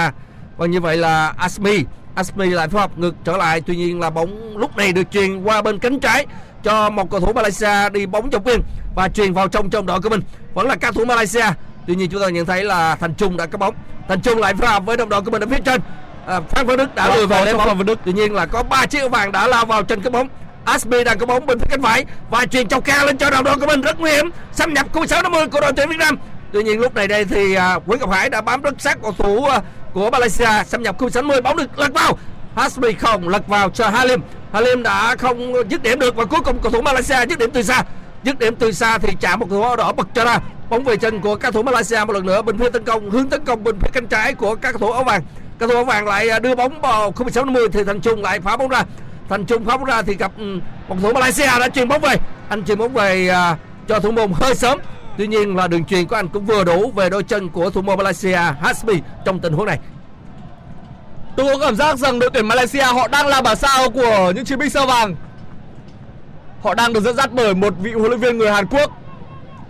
Và như vậy là Hasmi Asmi lại phối hợp ngược trở lại. Tuy nhiên là bóng lúc này được truyền qua bên cánh trái cho một cầu thủ Malaysia đi bóng dọc biên và truyền vào trong trong đội của mình. Vẫn là các thủ Malaysia. Tuy nhiên chúng ta nhận thấy là Thành Trung đã có bóng. Thành Trung lại phối hợp với đồng đội của mình ở phía trên. À, Phan Văn Đức đã lùi về lấy bóng. Tuy nhiên là có ba chiếc vàng đã lao vào chân cái bóng. Asmi đang có bóng bên phía cánh phải và truyền chọc cao lên cho đồng đội của mình. Rất nguy hiểm. Xâm nhập khu 6 50 của đội tuyển Việt Nam. Tuy nhiên lúc này đây thì à, Nguyễn Ngọc Hải đã bám rất sát cầu thủ à, của Malaysia xâm nhập khu 60 bóng được lật vào. Hasmi không lật vào cho Halim. Halim đã không dứt điểm được và cuối cùng cầu thủ Malaysia dứt điểm từ xa. Dứt điểm từ xa thì chạm một cầu thủ áo đỏ bật cho ra. Bóng về chân của các thủ Malaysia một lần nữa. Bên phía tấn công, hướng tấn công bên phía cánh trái của các cầu thủ áo vàng. Các thủ áo vàng lại à, đưa bóng vào khu 16 50 thì Thành Trung lại phá bóng ra. Thành Trung phá bóng ra thì gặp ừ, một thủ Malaysia đã truyền bóng về. Anh truyền bóng về à, cho thủ môn hơi sớm. Tuy nhiên là đường truyền của anh cũng vừa đủ về đôi chân của thủ môn Malaysia Hasbi trong tình huống này. Tôi có cảm giác rằng đội tuyển Malaysia họ đang là bà sao của những chiến binh sao vàng. Họ đang được dẫn dắt bởi một vị huấn luyện viên người Hàn Quốc.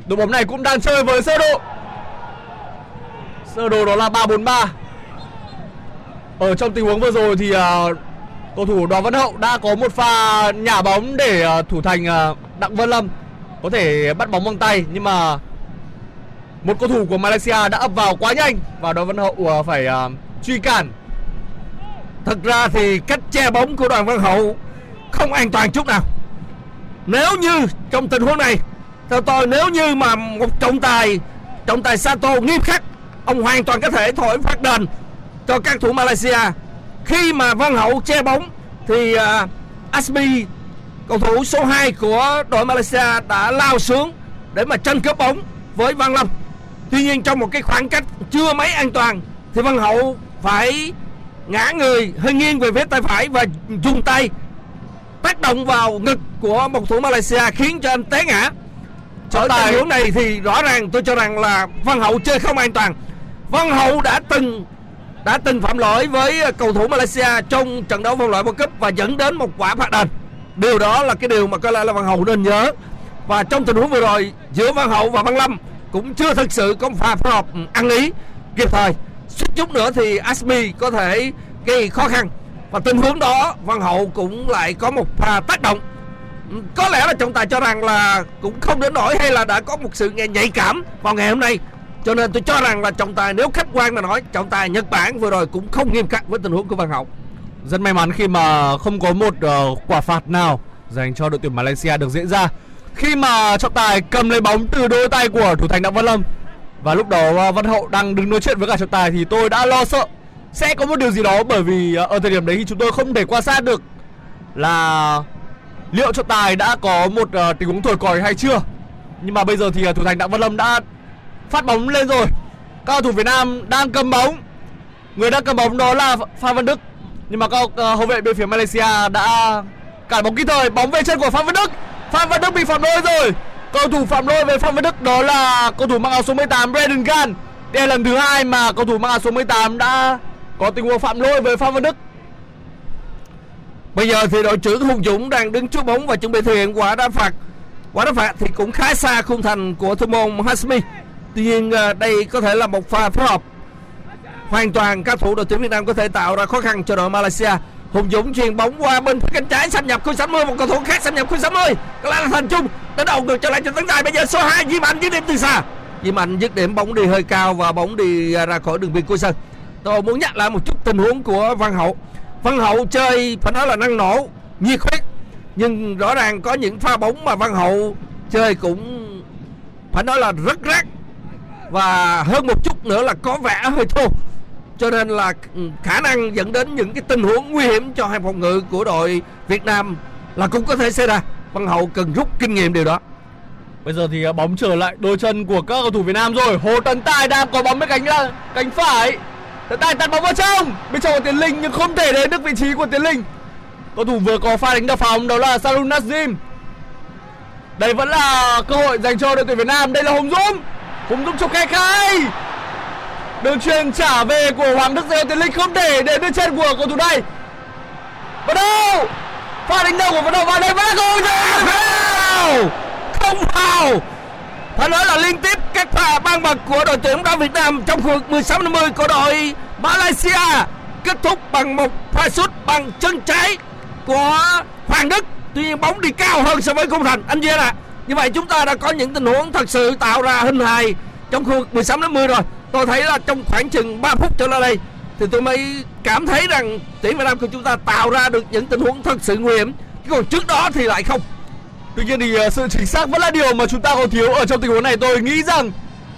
Đội bóng này cũng đang chơi với sơ đồ. Sơ đồ đó là 343. Ở trong tình huống vừa rồi thì uh, cầu thủ Đoàn Văn Hậu đã có một pha nhả bóng để uh, thủ thành uh, Đặng Văn Lâm có thể bắt bóng bằng tay nhưng mà một cầu thủ của Malaysia đã ập vào quá nhanh và Đoàn Văn Hậu à, phải uh, truy cản. Thật ra thì cách che bóng của Đoàn Văn Hậu không an toàn chút nào. Nếu như trong tình huống này theo tôi nếu như mà một trọng tài trọng tài Sato nghiêm khắc ông hoàn toàn có thể thổi phát đền cho các thủ Malaysia khi mà Văn Hậu che bóng thì à, uh, Asmi cầu thủ số 2 của đội Malaysia đã lao xuống để mà tranh cướp bóng với Văn Lâm. Tuy nhiên trong một cái khoảng cách chưa mấy an toàn thì Văn Hậu phải ngã người hơi nghiêng về phía tay phải và dùng tay tác động vào ngực của một thủ Malaysia khiến cho anh té ngã. Ở tình huống này thì rõ ràng tôi cho rằng là Văn Hậu chơi không an toàn. Văn Hậu đã từng đã từng phạm lỗi với cầu thủ Malaysia trong trận đấu vòng loại World Cup và dẫn đến một quả phạt đền điều đó là cái điều mà có lẽ là Văn Hậu nên nhớ. Và trong tình huống vừa rồi, giữa Văn Hậu và Văn Lâm cũng chưa thực sự có pha phối hợp ừ, ăn ý kịp thời. Suýt chút nữa thì Asmi có thể gây khó khăn. Và tình huống đó, Văn Hậu cũng lại có một pha tác động. Ừ, có lẽ là trọng tài cho rằng là cũng không đến nổi hay là đã có một sự nhạy cảm vào ngày hôm nay. Cho nên tôi cho rằng là trọng tài nếu khách quan mà nói, trọng tài Nhật Bản vừa rồi cũng không nghiêm khắc với tình huống của Văn Hậu rất may mắn khi mà không có một uh, quả phạt nào dành cho đội tuyển Malaysia được diễn ra. Khi mà trọng tài cầm lấy bóng từ đôi tay của thủ thành Đặng Văn Lâm và lúc đó uh, Văn Hậu đang đứng nói chuyện với cả trọng tài thì tôi đã lo sợ sẽ có một điều gì đó bởi vì uh, ở thời điểm đấy thì chúng tôi không thể quan sát được là liệu trọng tài đã có một uh, tình huống thổi còi hay chưa. Nhưng mà bây giờ thì thủ thành đặng văn lâm đã phát bóng lên rồi. Các cầu thủ Việt Nam đang cầm bóng. Người đang cầm bóng đó là Phan Văn Đức nhưng mà các ờ, hậu vệ bên phía Malaysia đã cản bóng kịp thời, bóng về chân của Phan Văn Đức. Phan Văn Đức bị phạm lỗi rồi. Cầu thủ phạm lỗi về Phan Văn Đức đó là cầu thủ mang áo số 18 Brandon Gan đây là lần thứ hai mà cầu thủ mang áo số 18 đã có tình huống phạm lỗi với Phan Văn Đức. Bây giờ thì đội trưởng Hùng Dũng đang đứng trước bóng và chuẩn bị thực hiện quả đá phạt. Quả đá phạt thì cũng khá xa khung thành của thủ môn Hasmi. Tuy nhiên ờ, đây có thể là một pha phối hợp hoàn toàn các thủ đội tuyển Việt Nam có thể tạo ra khó khăn cho đội Malaysia. Hùng Dũng chuyền bóng qua bên phía cánh trái xâm nhập khu 60 một cầu thủ khác xâm nhập khu 60. Đó là Thành Trung đã đầu được trở lại cho tấn dài bây giờ số 2 Di Mạnh dứt điểm từ xa. Di Mạnh dứt điểm bóng đi hơi cao và bóng đi à, ra khỏi đường biên cuối sân. Tôi muốn nhắc lại một chút tình huống của Văn Hậu. Văn Hậu chơi phải nói là năng nổ, nhiệt huyết nhưng rõ ràng có những pha bóng mà Văn Hậu chơi cũng phải nói là rất rác và hơn một chút nữa là có vẻ hơi thô cho nên là ừ, khả năng dẫn đến những cái tình huống nguy hiểm cho hàng phòng ngự của đội Việt Nam là cũng có thể xảy ra Văn Hậu cần rút kinh nghiệm điều đó Bây giờ thì à, bóng trở lại đôi chân của các cầu thủ Việt Nam rồi. Hồ Tấn Tài đang có bóng bên cánh cánh phải. Tấn Tài tạt bóng vào trong. Bên trong của Tiến Linh nhưng không thể đến được vị trí của Tiến Linh. Cầu thủ vừa có pha đánh đập phòng đó là Salun Nazim. Đây vẫn là cơ hội dành cho đội tuyển Việt Nam. Đây là Hùng Dũng. Hùng Dũng chụp khe khai. Đường truyền trả về của Hoàng Đức Deo Tiến Linh không thể để bên chân của cầu thủ này. Vào đâu? Pha đánh đầu của vận động vào đây và gol không vào phải nói là liên tiếp các pha ban bật của đội tuyển bóng đá Việt Nam trong khu vực 16 50 của đội Malaysia kết thúc bằng một pha sút bằng chân trái của Hoàng Đức. Tuy nhiên bóng đi cao hơn so với khung thành. Anh Duyên ạ như vậy chúng ta đã có những tình huống thật sự tạo ra hình hài trong khu vực 16 50 rồi tôi thấy là trong khoảng chừng 3 phút trở lại đây thì tôi mới cảm thấy rằng tuyển Việt Nam của chúng ta tạo ra được những tình huống thật sự nguy hiểm Chứ còn trước đó thì lại không Tuy nhiên thì ờ, sự chính xác vẫn là điều mà chúng ta còn thiếu ở trong tình huống này. Tôi nghĩ rằng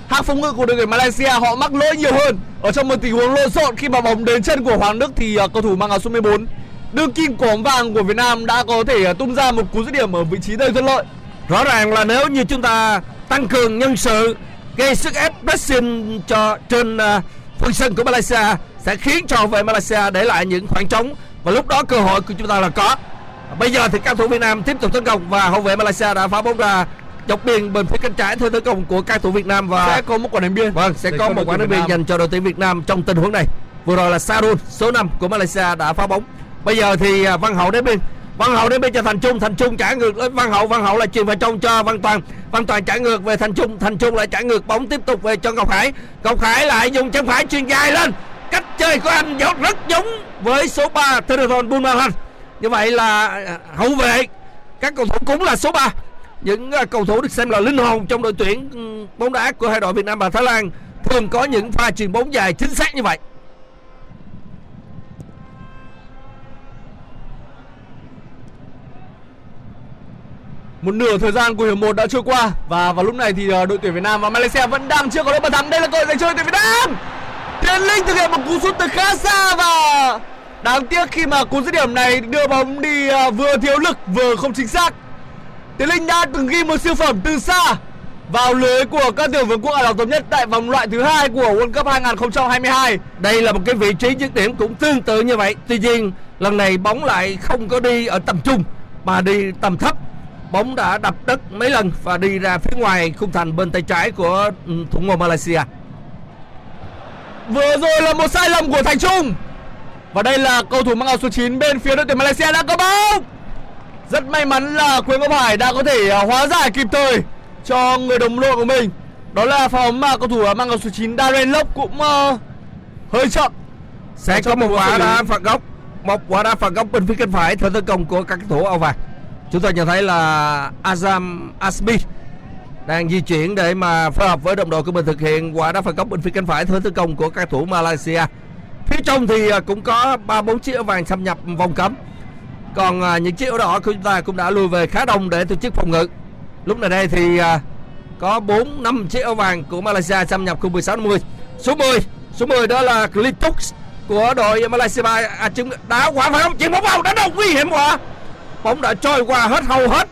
hàng phòng ngự của đội tuyển Malaysia họ mắc lỗi nhiều hơn ở trong một tình huống lộn xộn khi mà bóng đến chân của Hoàng Đức thì ờ, cầu thủ mang áo số 14 đương kim của bóng vàng của Việt Nam đã có thể ờ, tung ra một cú dứt điểm ở vị trí đầy thuận lợi. Rõ ràng là nếu như chúng ta tăng cường nhân sự gây sức ép pressing cho trên uh, phần sân của Malaysia sẽ khiến cho vệ Malaysia để lại những khoảng trống và lúc đó cơ hội của chúng ta là có. Bây giờ thì các thủ Việt Nam tiếp tục tấn công và hậu vệ Malaysia đã phá bóng ra dọc biên bên phía cánh trái theo tấn công của các thủ Việt Nam và Sẽ có một quả đánh biên. vâng sẽ Để có một quả đánh biên dành cho đội tuyển Việt Nam trong tình huống này. Vừa rồi là Sarun số 5 của Malaysia đã phá bóng. Bây giờ thì à, Văn Hậu đến biên. Văn Hậu đến bên cho Thành Trung, Thành Trung trả ngược lên Văn Hậu, Văn Hậu lại chuyền vào trong cho Văn Toàn. Văn Toàn trả ngược về Thành Trung, Thành Trung lại trả ngược bóng tiếp tục về cho Ngọc Hải. Ngọc Hải lại dùng chân phải chuyền dài lên. Cách chơi của anh giọt rất giống với số 3 Theraton Bunmalan. Như vậy là à, hậu vệ các cầu thủ cũng là số 3 những à, cầu thủ được xem là linh hồn trong đội tuyển ừ, bóng đá của hai đội Việt Nam và Thái Lan thường có những pha chuyền bóng dài chính xác như vậy Một nửa thời gian của hiệp 1 đã trôi qua và vào lúc này thì ờ, đội tuyển Việt Nam và Malaysia vẫn đang chưa có được bàn thắng. Đây là cơ hội dành cho đội tuyển Việt Nam. Tiến Linh thực hiện một cú sút từ khá xa và đáng tiếc khi mà cú dứt điểm này đưa bóng đi ờ, vừa thiếu lực vừa không chính xác. Tiến Linh đã từng ghi một siêu phẩm từ xa vào lưới của các tiểu vương quốc Ả Rập Thống Nhất tại vòng loại thứ hai của World Cup 2022. đây là một cái vị trí dứt điểm cũng tương tự như vậy tuy nhiên, lần này bóng lại không có đi ở tầm trung, mà đi tầm thấp bóng đã đập đất mấy lần và đi ra phía ngoài khung thành bên tay trái của ừ, thủ môn Malaysia. Vừa rồi là một sai lầm của Thành Trung. Và đây là cầu thủ mang áo số 9 bên phía đội tuyển Malaysia đã có bóng Rất may mắn là Quế Ngọc Hải đã có thể à, hóa giải kịp thời cho người đồng đội của mình. Đó là pha bóng mà cầu thủ mang áo số 9 Darren Lộc cũng ờ, hơi chậm. Sẽ có một quả đá phạt góc một quả đá phạt góc bên phía cánh phải theo tấn công của các cầu thủ áo vàng chúng ta nhận thấy là Azam Asmi đang di chuyển để mà phối hợp với đồng đội của mình thực hiện quả đá phạt góc bên phía cánh phải thứ tấn công của các thủ Malaysia phía trong thì à, cũng có ba bốn chiếc áo vàng xâm nhập vòng cấm còn à, những chiếc áo đỏ của chúng ta cũng đã lùi về khá đông để tổ chức phòng ngự lúc này đây thì à, có 4 5 chiếc áo vàng của Malaysia xâm nhập khu 16 50. Số 10, số 10 đó là Clitux của đội Malaysia à, đá quả phải không? Chuyền bóng vào đánh đầu nguy hiểm quá bóng đã trôi qua hết, hầu hết.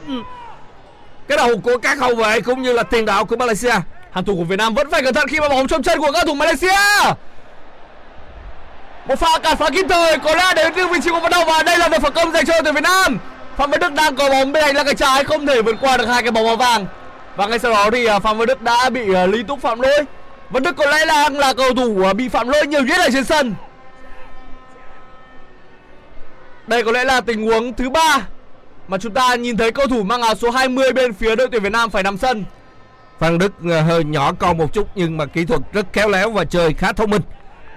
Cái đầu của các hậu vệ cũng như là tiền đạo của Malaysia. Hàng thủ của Việt Nam vẫn phải cẩn thận khi mà bóng trong chân của các thủ Malaysia. Một pha cản phá kịp thời, có lẽ đến từ vị trí của vận động và đây là một phản công dành cho đội tuyển Việt Nam. Phạm Văn Đức đang có bóng, bên hành lang cánh trái không thể vượt qua được hai cái bóng màu vàng. Và ngay sau đó thì à, Phạm Văn Đức đã bị à, Lý Túc phạm lỗi. Văn Đức có lẽ là là cầu thủ à, bị phạm lỗi nhiều nhất ở trên sân. Đây có lẽ là tình huống thứ ba mà chúng ta nhìn thấy cầu thủ mang áo số 20 bên phía đội tuyển Việt Nam phải nằm sân Phan Đức ờ, hơi nhỏ con một chút nhưng mà kỹ thuật rất khéo léo và chơi khá thông minh.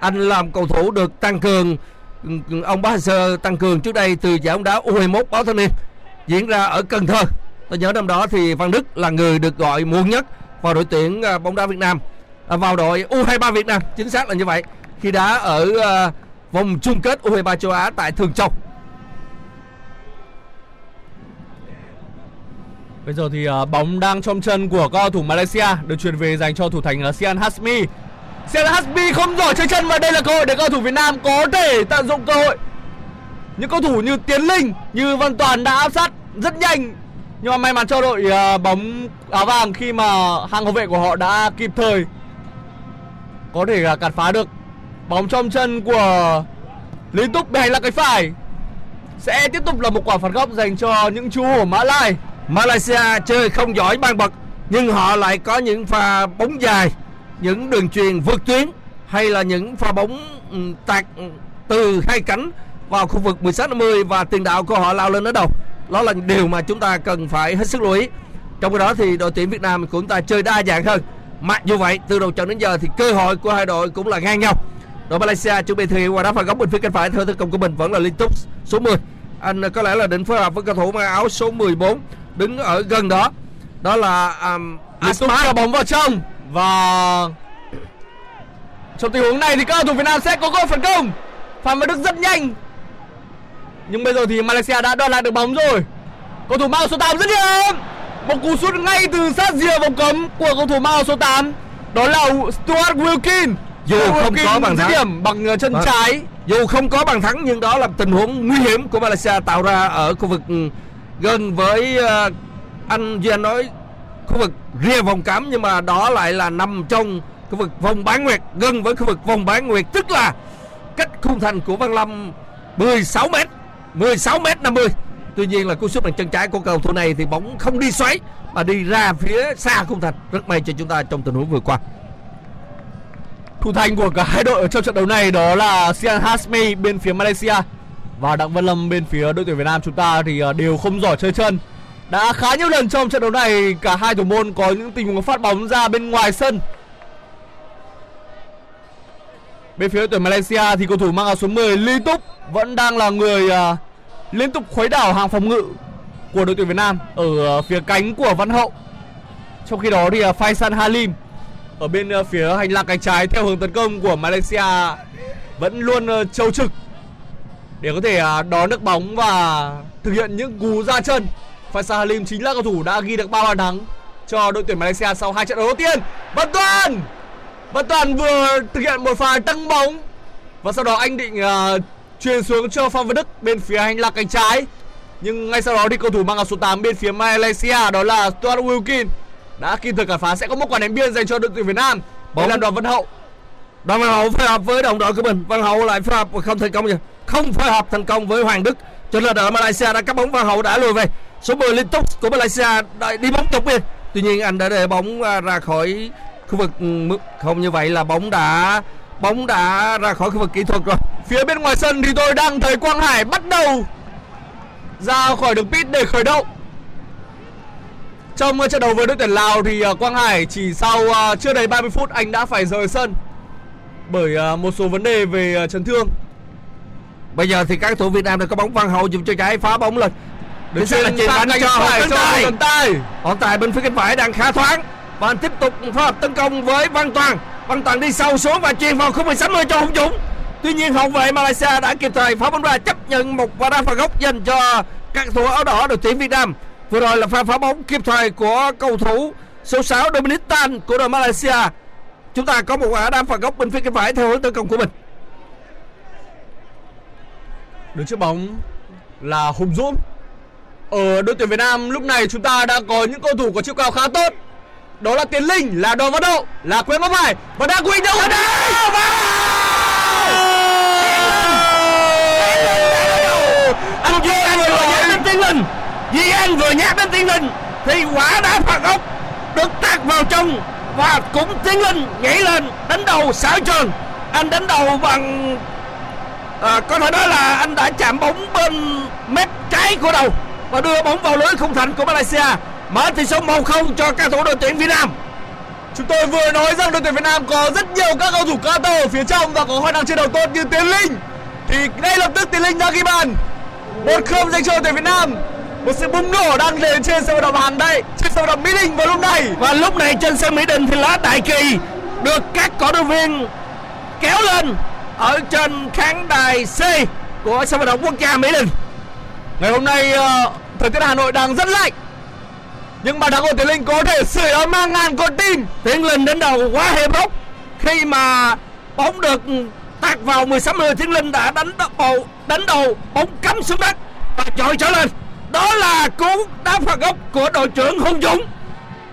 Anh làm cầu thủ được tăng cường ừ, ông Bá Sơ tăng cường trước đây từ giải bóng đá U21 báo thanh niên diễn ra ở Cần Thơ. Tôi nhớ năm đó thì Phan Đức là người được gọi muộn nhất vào đội tuyển ờ, bóng đá Việt Nam à, vào đội U23 Việt Nam chính xác là như vậy khi đá ở ờ, vòng chung kết U23 châu Á tại Thường Châu. Bây giờ thì uh, bóng đang trong chân của cầu thủ Malaysia được chuyển về dành cho thủ thành uh, Sian Hasmi. Sian Hasmi không giỏi chơi chân và đây là cơ hội để cầu thủ Việt Nam có thể tận dụng cơ hội. Những cầu thủ như Tiến Linh, như Văn Toàn đã áp sát rất nhanh nhưng mà may mắn cho đội uh, bóng áo vàng khi mà hàng hậu vệ của họ đã kịp thời có thể uh, cản phá được bóng trong chân của Lý Túc bè là cái cánh phải sẽ tiếp tục là một quả phạt góc dành cho những chú hổ Mã Lai. Malaysia chơi không giỏi ban bật nhưng họ lại có những pha bóng dài, những đường truyền vượt tuyến hay là những pha bóng ừ, tạt ừ, từ hai cánh vào khu vực 16 50 và tiền đạo của họ lao lên ở đầu. Đó là điều mà chúng ta cần phải hết sức lưu ý. Trong khi đó thì đội tuyển Việt Nam của chúng ta chơi đa dạng hơn. Mặc dù vậy, từ đầu trận đến giờ thì cơ hội của hai đội cũng là ngang nhau. Đội Malaysia chuẩn bị thực hiện qua đá phạt góc bên phía cánh phải theo tấn công của mình vẫn là liên tục số 10. Anh có lẽ là định phối hợp với cầu thủ mang áo số 14 đứng ở gần đó đó là um, Liên tục Asma cho bóng vào trong và trong tình huống này thì các cầu thủ Việt Nam sẽ có cơ phản công. Phạm Văn Đức rất nhanh. Nhưng bây giờ thì Malaysia đã đoạt lại được bóng rồi. Cầu thủ mang áo số 8 rất điểm. Một cú sút ngay từ sát rìa vòng cấm của cầu thủ mang áo số 8. Đó là Stuart Wilkin. Dù Stuart không có Wilkin bàn dứt thắng. điểm bằng ờ, chân Vâng. trái. dù không có bàn thắng nhưng đó là tình huống nguy hiểm của Malaysia tạo ra ở khu vực ừ, gần với uh, anh Duy Anh nói khu vực rìa vòng cấm nhưng mà đó lại là nằm trong khu vực vòng bán nguyệt gần với khu vực vòng bán nguyệt tức là cách khung thành của Văn Lâm 16 m 16 m 50 tuy nhiên là cú sút bằng chân trái của cầu thủ này thì bóng không đi xoáy mà đi ra phía xa khung thành. Rất may cho chúng ta trong tình huống vừa qua. Thủ thành của cả hai đội ở trong trận đấu này đó là Sian Hasmi bên phía Malaysia và Đặng Văn Lâm bên phía đội tuyển Việt Nam chúng ta thì à, đều không giỏi chơi chân. Đã khá nhiều lần trong trận đấu này cả hai thủ môn có những tình huống phát bóng ra bên ngoài sân. Bên phía đội tuyển Malaysia thì cầu thủ mang áo số 10 Lý Túc vẫn đang là người à, liên tục khuấy đảo hàng phòng ngự của đội tuyển Việt Nam ở à, phía cánh của Văn Hậu. Trong khi đó thì ờ, Faisal Halim ở bên phía hành lang cánh trái theo hướng tấn công của Malaysia vẫn luôn trâu trực để có thể ờ, đón được bóng và thực hiện những cú ra chân. Faisal Halim chính là cầu thủ đã ghi được 3 bàn thắng cho đội tuyển Malaysia sau hai trận đấu đầu tiên. Văn Toàn, Văn Toàn vừa thực hiện một pha tăng bóng và sau đó anh định ờ, truyền xuống cho Phan Văn Đức bên phía hành lang cánh trái. Nhưng ngay sau đó thì cầu thủ mang áo số 8 bên phía Malaysia đó là Stuart Wilkin đã kịp thời cản phá sẽ có một quả ném biên dành cho đội tuyển Việt Nam. Đây Bóng- là Đoàn Văn Hậu. Đoàn Văn Hậu phối hợp với đồng đội của mình Văn Hậu lại phối hợp không thành công gì không phối hợp thành công với Hoàng Đức cho nên đội Malaysia đã cắt bóng vào Hậu đã lùi về số 10 liên tục của Malaysia đã đi bóng tục biên tuy nhiên, anh đã để bóng à, ra khỏi khu vực ừ, không như vậy là bóng đã bóng đã ra khỏi khu vực kỹ thuật rồi Phía bên ngoài sân thì tôi đang thấy Quang Hải bắt đầu ra khỏi đường pit để khởi động. Trong à, trận đấu với đội tuyển Lào thì à, Quang Hải chỉ sau chưa đầy 30 phút anh đã phải rời sân bởi một số vấn đề về chấn thương bây giờ thì các cầu thủ Việt Nam đã có bóng Văn Hậu dùng cho trái phá bóng lên Được xác là chuyền cánh cho Hồ Tấn cho Tài. Hồ Tài. Tài bên phía cánh phải đang khá thoáng và anh tiếp tục phối hợp tấn công với Văn Toàn. Văn Toàn đi sâu xuống và chuyền vào khung 16 cho Hùng Dũng. Tuy nhiên hậu vệ Malaysia đã kịp thời phá bóng ra chấp nhận một quả đá phạt góc dành cho các cầu thủ áo đỏ đội tuyển Việt Nam. Vừa rồi là pha phá bóng kịp thời của cầu thủ số 6 Dominic Tan của đội Malaysia. Chúng ta có một quả đá phạt góc bên phía cánh phải theo hướng tấn công của mình. Đứng trước bóng là Hùng Dũng. Ở đội tuyển Việt Nam lúc này chúng ta đã có những cầu thủ có chiều cao khá tốt. Đó là Tiến Linh, là Đoàn Văn Đậu, là Quế Văn Hải và đang Quỳnh đâu ở đây. anh Duy Anh vừa nhắc đến Tiến Linh Duy Anh vừa nhắc đến Tiến Linh thì quả đá phạt góc được tạt vào trong và cũng Tiến Linh nhảy lên đánh đầu xảo trường anh đánh đầu bằng à, có thể nói là anh đã chạm bóng bên mép trái của đầu và đưa bóng vào lưới khung thành của Malaysia mở tỷ số 1-0 cho các thủ đội tuyển Việt Nam Chúng tôi vừa nói rằng đội tuyển Việt Nam có rất nhiều các cầu thủ cao to ở phía trong và có khả năng chiến đấu tốt như Tiến Linh. Thì ngay lập tức Tiến Linh đã ghi bàn. Một không dành cho đội tuyển Việt Nam. Một sự bùng nổ đang đến trên sân vận động Hàn đây, trên sân vận động Mỹ Đình vào lúc này. và lúc này trên sân Mỹ Đình thì lá đại kỳ được các cổ động viên kéo lên ở trên khán đài C của sân vận động quốc gia Mỹ Đình Ngày hôm nay ờ, thời tiết Hà Nội đang rất lạnh. Nhưng bàn thắng của Tiến Linh có thể sưởi ấm mang ngàn con tim. Tiến Linh đến đầu quá hiểm hóc khi mà bóng được tạt vào 16 người Tiến Linh đã đánh đầu đánh đầu, bóng cắm xuống đất và chọi trở lên. Đó là cú đá phạt góc của đội trưởng Hùng Dũng.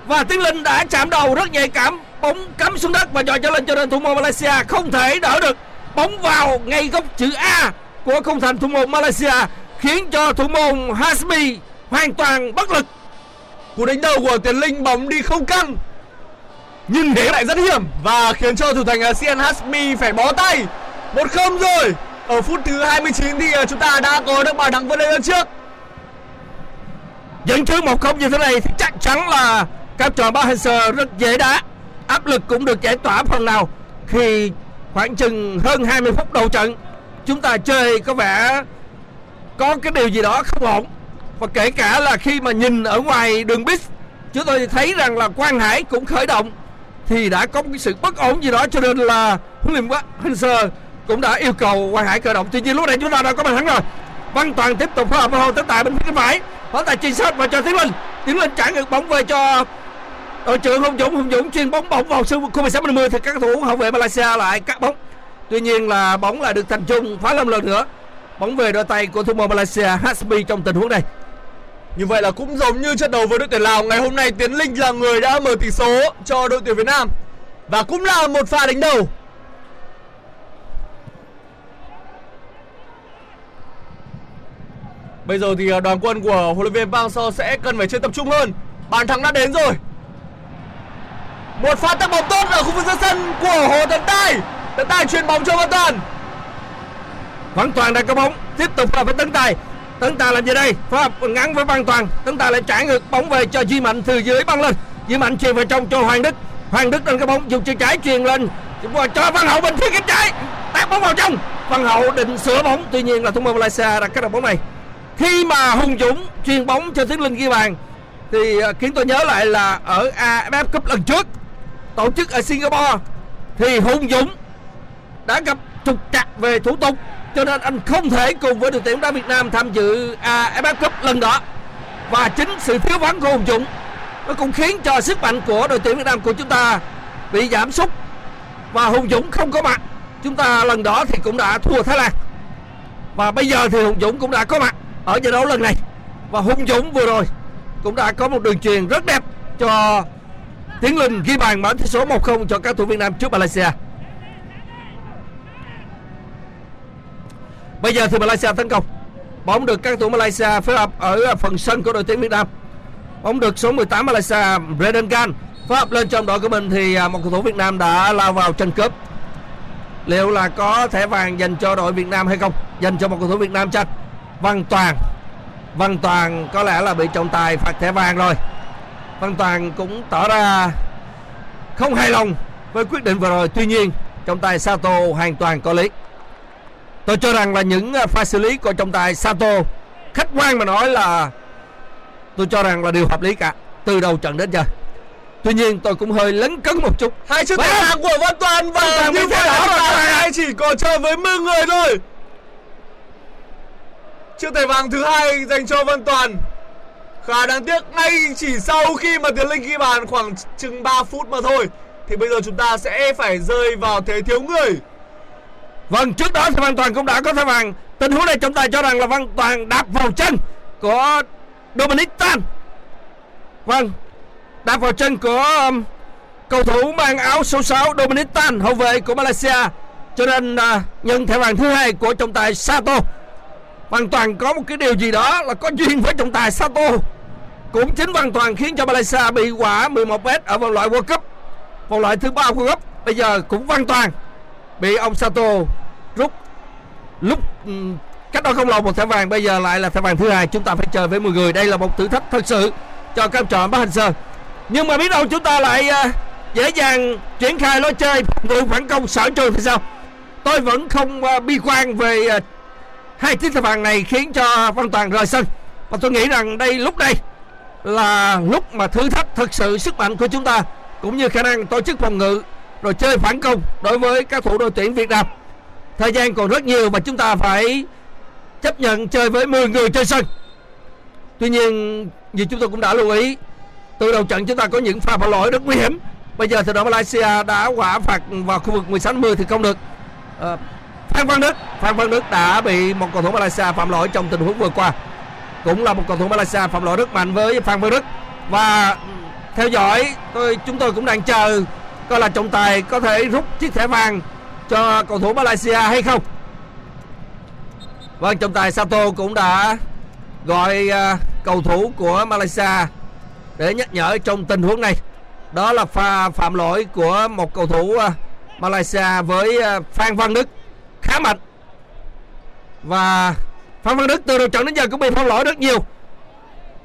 Và Tiến Linh đã chạm đầu, rất nhạy cảm, bóng cắm xuống đất và chọi trở lên cho nên thủ môn Malaysia không thể đỡ được bóng vào ngay góc chữ A của khung thành thủ môn Malaysia khiến cho thủ môn Hasmi hoàn toàn bất lực Cú đánh đầu của Tiến Linh bóng đi không căng. Nhưng thế lại rất hiểm và khiến cho thủ thành Sian Hasmi phải bó tay. Một không rồi. Ở phút thứ 29 thì ờ, chúng ta đã có được bàn thắng vươn lên trước. dẫn trước một không như thế này thì chắc chắn là các trò Bahenser rất dễ đá áp lực cũng được giải tỏa phần nào khi khoảng chừng hơn 20 phút đầu trận, chúng ta chơi có vẻ có cái điều gì đó không ổn. Và kể cả là khi mà nhìn ở ngoài đường bít chúng tôi thấy rằng là Quang Hải cũng khởi động thì đã có một cái sự bất ổn gì đó, cho nên là huấn luyện viên Hanser cũng đã yêu cầu Quang Hải khởi động. Tuy nhiên lúc này chúng ta đã có bàn thắng rồi. Văn Toàn tiếp tục phối hợp với Hồ Tấn Tài bên phía cánh phải, Hồ Tài truy sát và cho Tiến Linh. Tiến Linh trả ngược bóng về cho đội trưởng Hùng Dũng Hùng Dũng. Chuyên bóng bóng vào sân khu 16 50 thì các thủ hậu vệ Malaysia lại cắt bóng. Tuy nhiên là bóng lại được thành trung phá lâm lần nữa. Bóng về đôi tay của thủ môn Malaysia Hasbi trong tình huống này. Như vậy là cũng giống như trận đấu với đội tuyển Lào, Ngày hôm nay Tiến Linh là người đã mở tỷ số cho đội tuyển Việt Nam Và cũng là một pha đánh đầu. Bây giờ thì à, đoàn quân của huấn luyện viên Bang So sẽ cần phải chơi tập trung hơn. Bàn thắng đã đến rồi. Một pha tắc bóng tốt ở khu vực giữa sân của Hồ Tấn Tài. Tấn Tài chuyền bóng cho Văn Toàn. Văn Toàn đang có bóng, tiếp tục là với Tấn Tài. Tấn Tài làm gì đây? Pha ngắn với Văn Toàn. Tấn Tài lại trả ngược bóng về cho Duy Mạnh từ dưới băng lên. Duy Mạnh chuyền vào trong cho Hoàng Đức. Hoàng Đức đang có bóng, dùng chân trái chuyền lên. Và cho Văn Hậu bên phía cánh trái. Tạt bóng vào trong. Văn Hậu định sửa bóng. Tuy nhiên là thủ môn Malaysia đặt cái được bóng này. Khi mà Hùng Dũng chuyền bóng cho Tiến Linh ghi bàn, thì ờ, khiến tôi nhớ lại là ở AFF Cup lần trước tổ chức ở Singapore thì Hùng Dũng đã gặp trục trặc về thủ tục, cho nên anh không thể cùng với đội tuyển đá Việt Nam tham dự à, AFF Cup lần đó. Và chính sự thiếu vắng của Hùng Dũng nó cũng khiến cho sức mạnh của đội tuyển Việt Nam của chúng ta bị giảm sút. Và Hùng Dũng không có mặt. Chúng ta lần đó thì cũng đã thua Thái Lan. Và bây giờ thì Hùng Dũng cũng đã có mặt ở giải đấu lần này. Và Hùng Dũng vừa rồi cũng đã có một đường truyền rất đẹp cho Tiến Linh ghi bàn mở tỷ số 1-0 cho các thủ Việt Nam trước Malaysia. Bây giờ thì Malaysia tấn công. Bóng được các thủ Malaysia phối hợp ở phần sân của đội tuyển Việt Nam. Bóng được số 18 Malaysia Brendan Gan, phối hợp lên trong đội của mình thì à, một cầu thủ Việt Nam đã lao vào tranh cướp. Liệu là có thẻ vàng dành cho đội Việt Nam hay không? Dành cho một cầu thủ Việt Nam chắc. Văn Toàn Văn Toàn có lẽ là bị trọng tài phạt thẻ vàng rồi Văn Toàn cũng tỏ ra không hài lòng với quyết định vừa rồi. Tuy nhiên trọng tài Sato hoàn toàn có lý. Tôi cho rằng là những à, pha xử lý của trọng tài Sato Khách quan mà nói là Tôi cho rằng là điều hợp lý cả Từ đầu trận đến giờ. Tuy nhiên tôi cũng hơi lấn cấn một chút. Hai chiếc thẻ vàng của Văn Toàn và Toàn như thẻ đỏ là hai chỉ còn chơi với 10 người thôi. Chiếc thẻ vàng thứ hai dành cho Văn Toàn. Khá đáng tiếc ngay chỉ sau khi mà Tiến Linh ghi bàn khoảng chừng 3 phút mà thôi thì bây giờ chúng ta sẽ phải rơi vào thế thiếu người. Vâng, trước đó thì Văn Toàn cũng đã có thẻ vàng. Tình huống này trọng tài cho rằng là Văn Toàn đạp vào chân của Dominic Tan vâng đạp vào chân của um, cầu thủ mang áo số 6 Dominic Tan hậu vệ của Malaysia cho nên uh, nhận thẻ vàng thứ hai của trọng tài Sato hoàn toàn có một cái điều gì đó là có duyên với trọng tài Sato cũng chính hoàn toàn khiến cho Malaysia bị quả 11 m ở vòng loại World Cup, vòng loại thứ ba World Cup bây giờ cũng hoàn toàn bị ông Sato rút. Lúc ừ, cách đó không lâu một thẻ vàng, bây giờ lại là thẻ vàng thứ hai. Chúng ta phải chơi với 10 người. Đây là một thử thách thật sự cho các trò Bắc Hành Sơn. Nhưng mà biết đâu chúng ta lại ờ, dễ dàng triển khai lối chơi người phản công sở trường thì sao? Tôi vẫn không ờ, bi quan về ờ, hai chiếc thẻ vàng này khiến cho Văn Toàn rời sân. Và tôi nghĩ rằng đây, lúc đây là lúc mà thử thách thực sự sức mạnh của chúng ta, cũng như khả năng tổ chức phòng ngự, rồi chơi phản công đối với các thủ đội tuyển Việt Nam. Thời gian còn rất nhiều và chúng ta phải chấp nhận chơi với 10 người trên sân. Tuy nhiên, như chúng tôi cũng đã lưu ý, từ đầu trận chúng ta có những pha phạm lỗi rất nguy hiểm. Bây giờ thì đội Malaysia đã quả phạt vào khu vực 16 10 thì không được. Ờ, Phan Văn Đức, Phan Văn Đức đã bị một cầu thủ Malaysia phạm lỗi trong tình huống vừa qua cũng là một cầu thủ Malaysia phạm lỗi rất mạnh với Phan Văn Đức và theo dõi tôi chúng tôi cũng đang chờ coi là trọng tài có thể rút chiếc thẻ vàng cho cầu thủ Malaysia hay không. Vâng trọng tài Sato cũng đã gọi uh, cầu thủ của Malaysia để nhắc nhở trong tình huống này. Đó là pha phạm lỗi của một cầu thủ uh, Malaysia với uh, Phan Văn Đức khá mạnh. Và Phan Văn Đức từ đầu trận đến giờ cũng bị phong lỗi rất nhiều.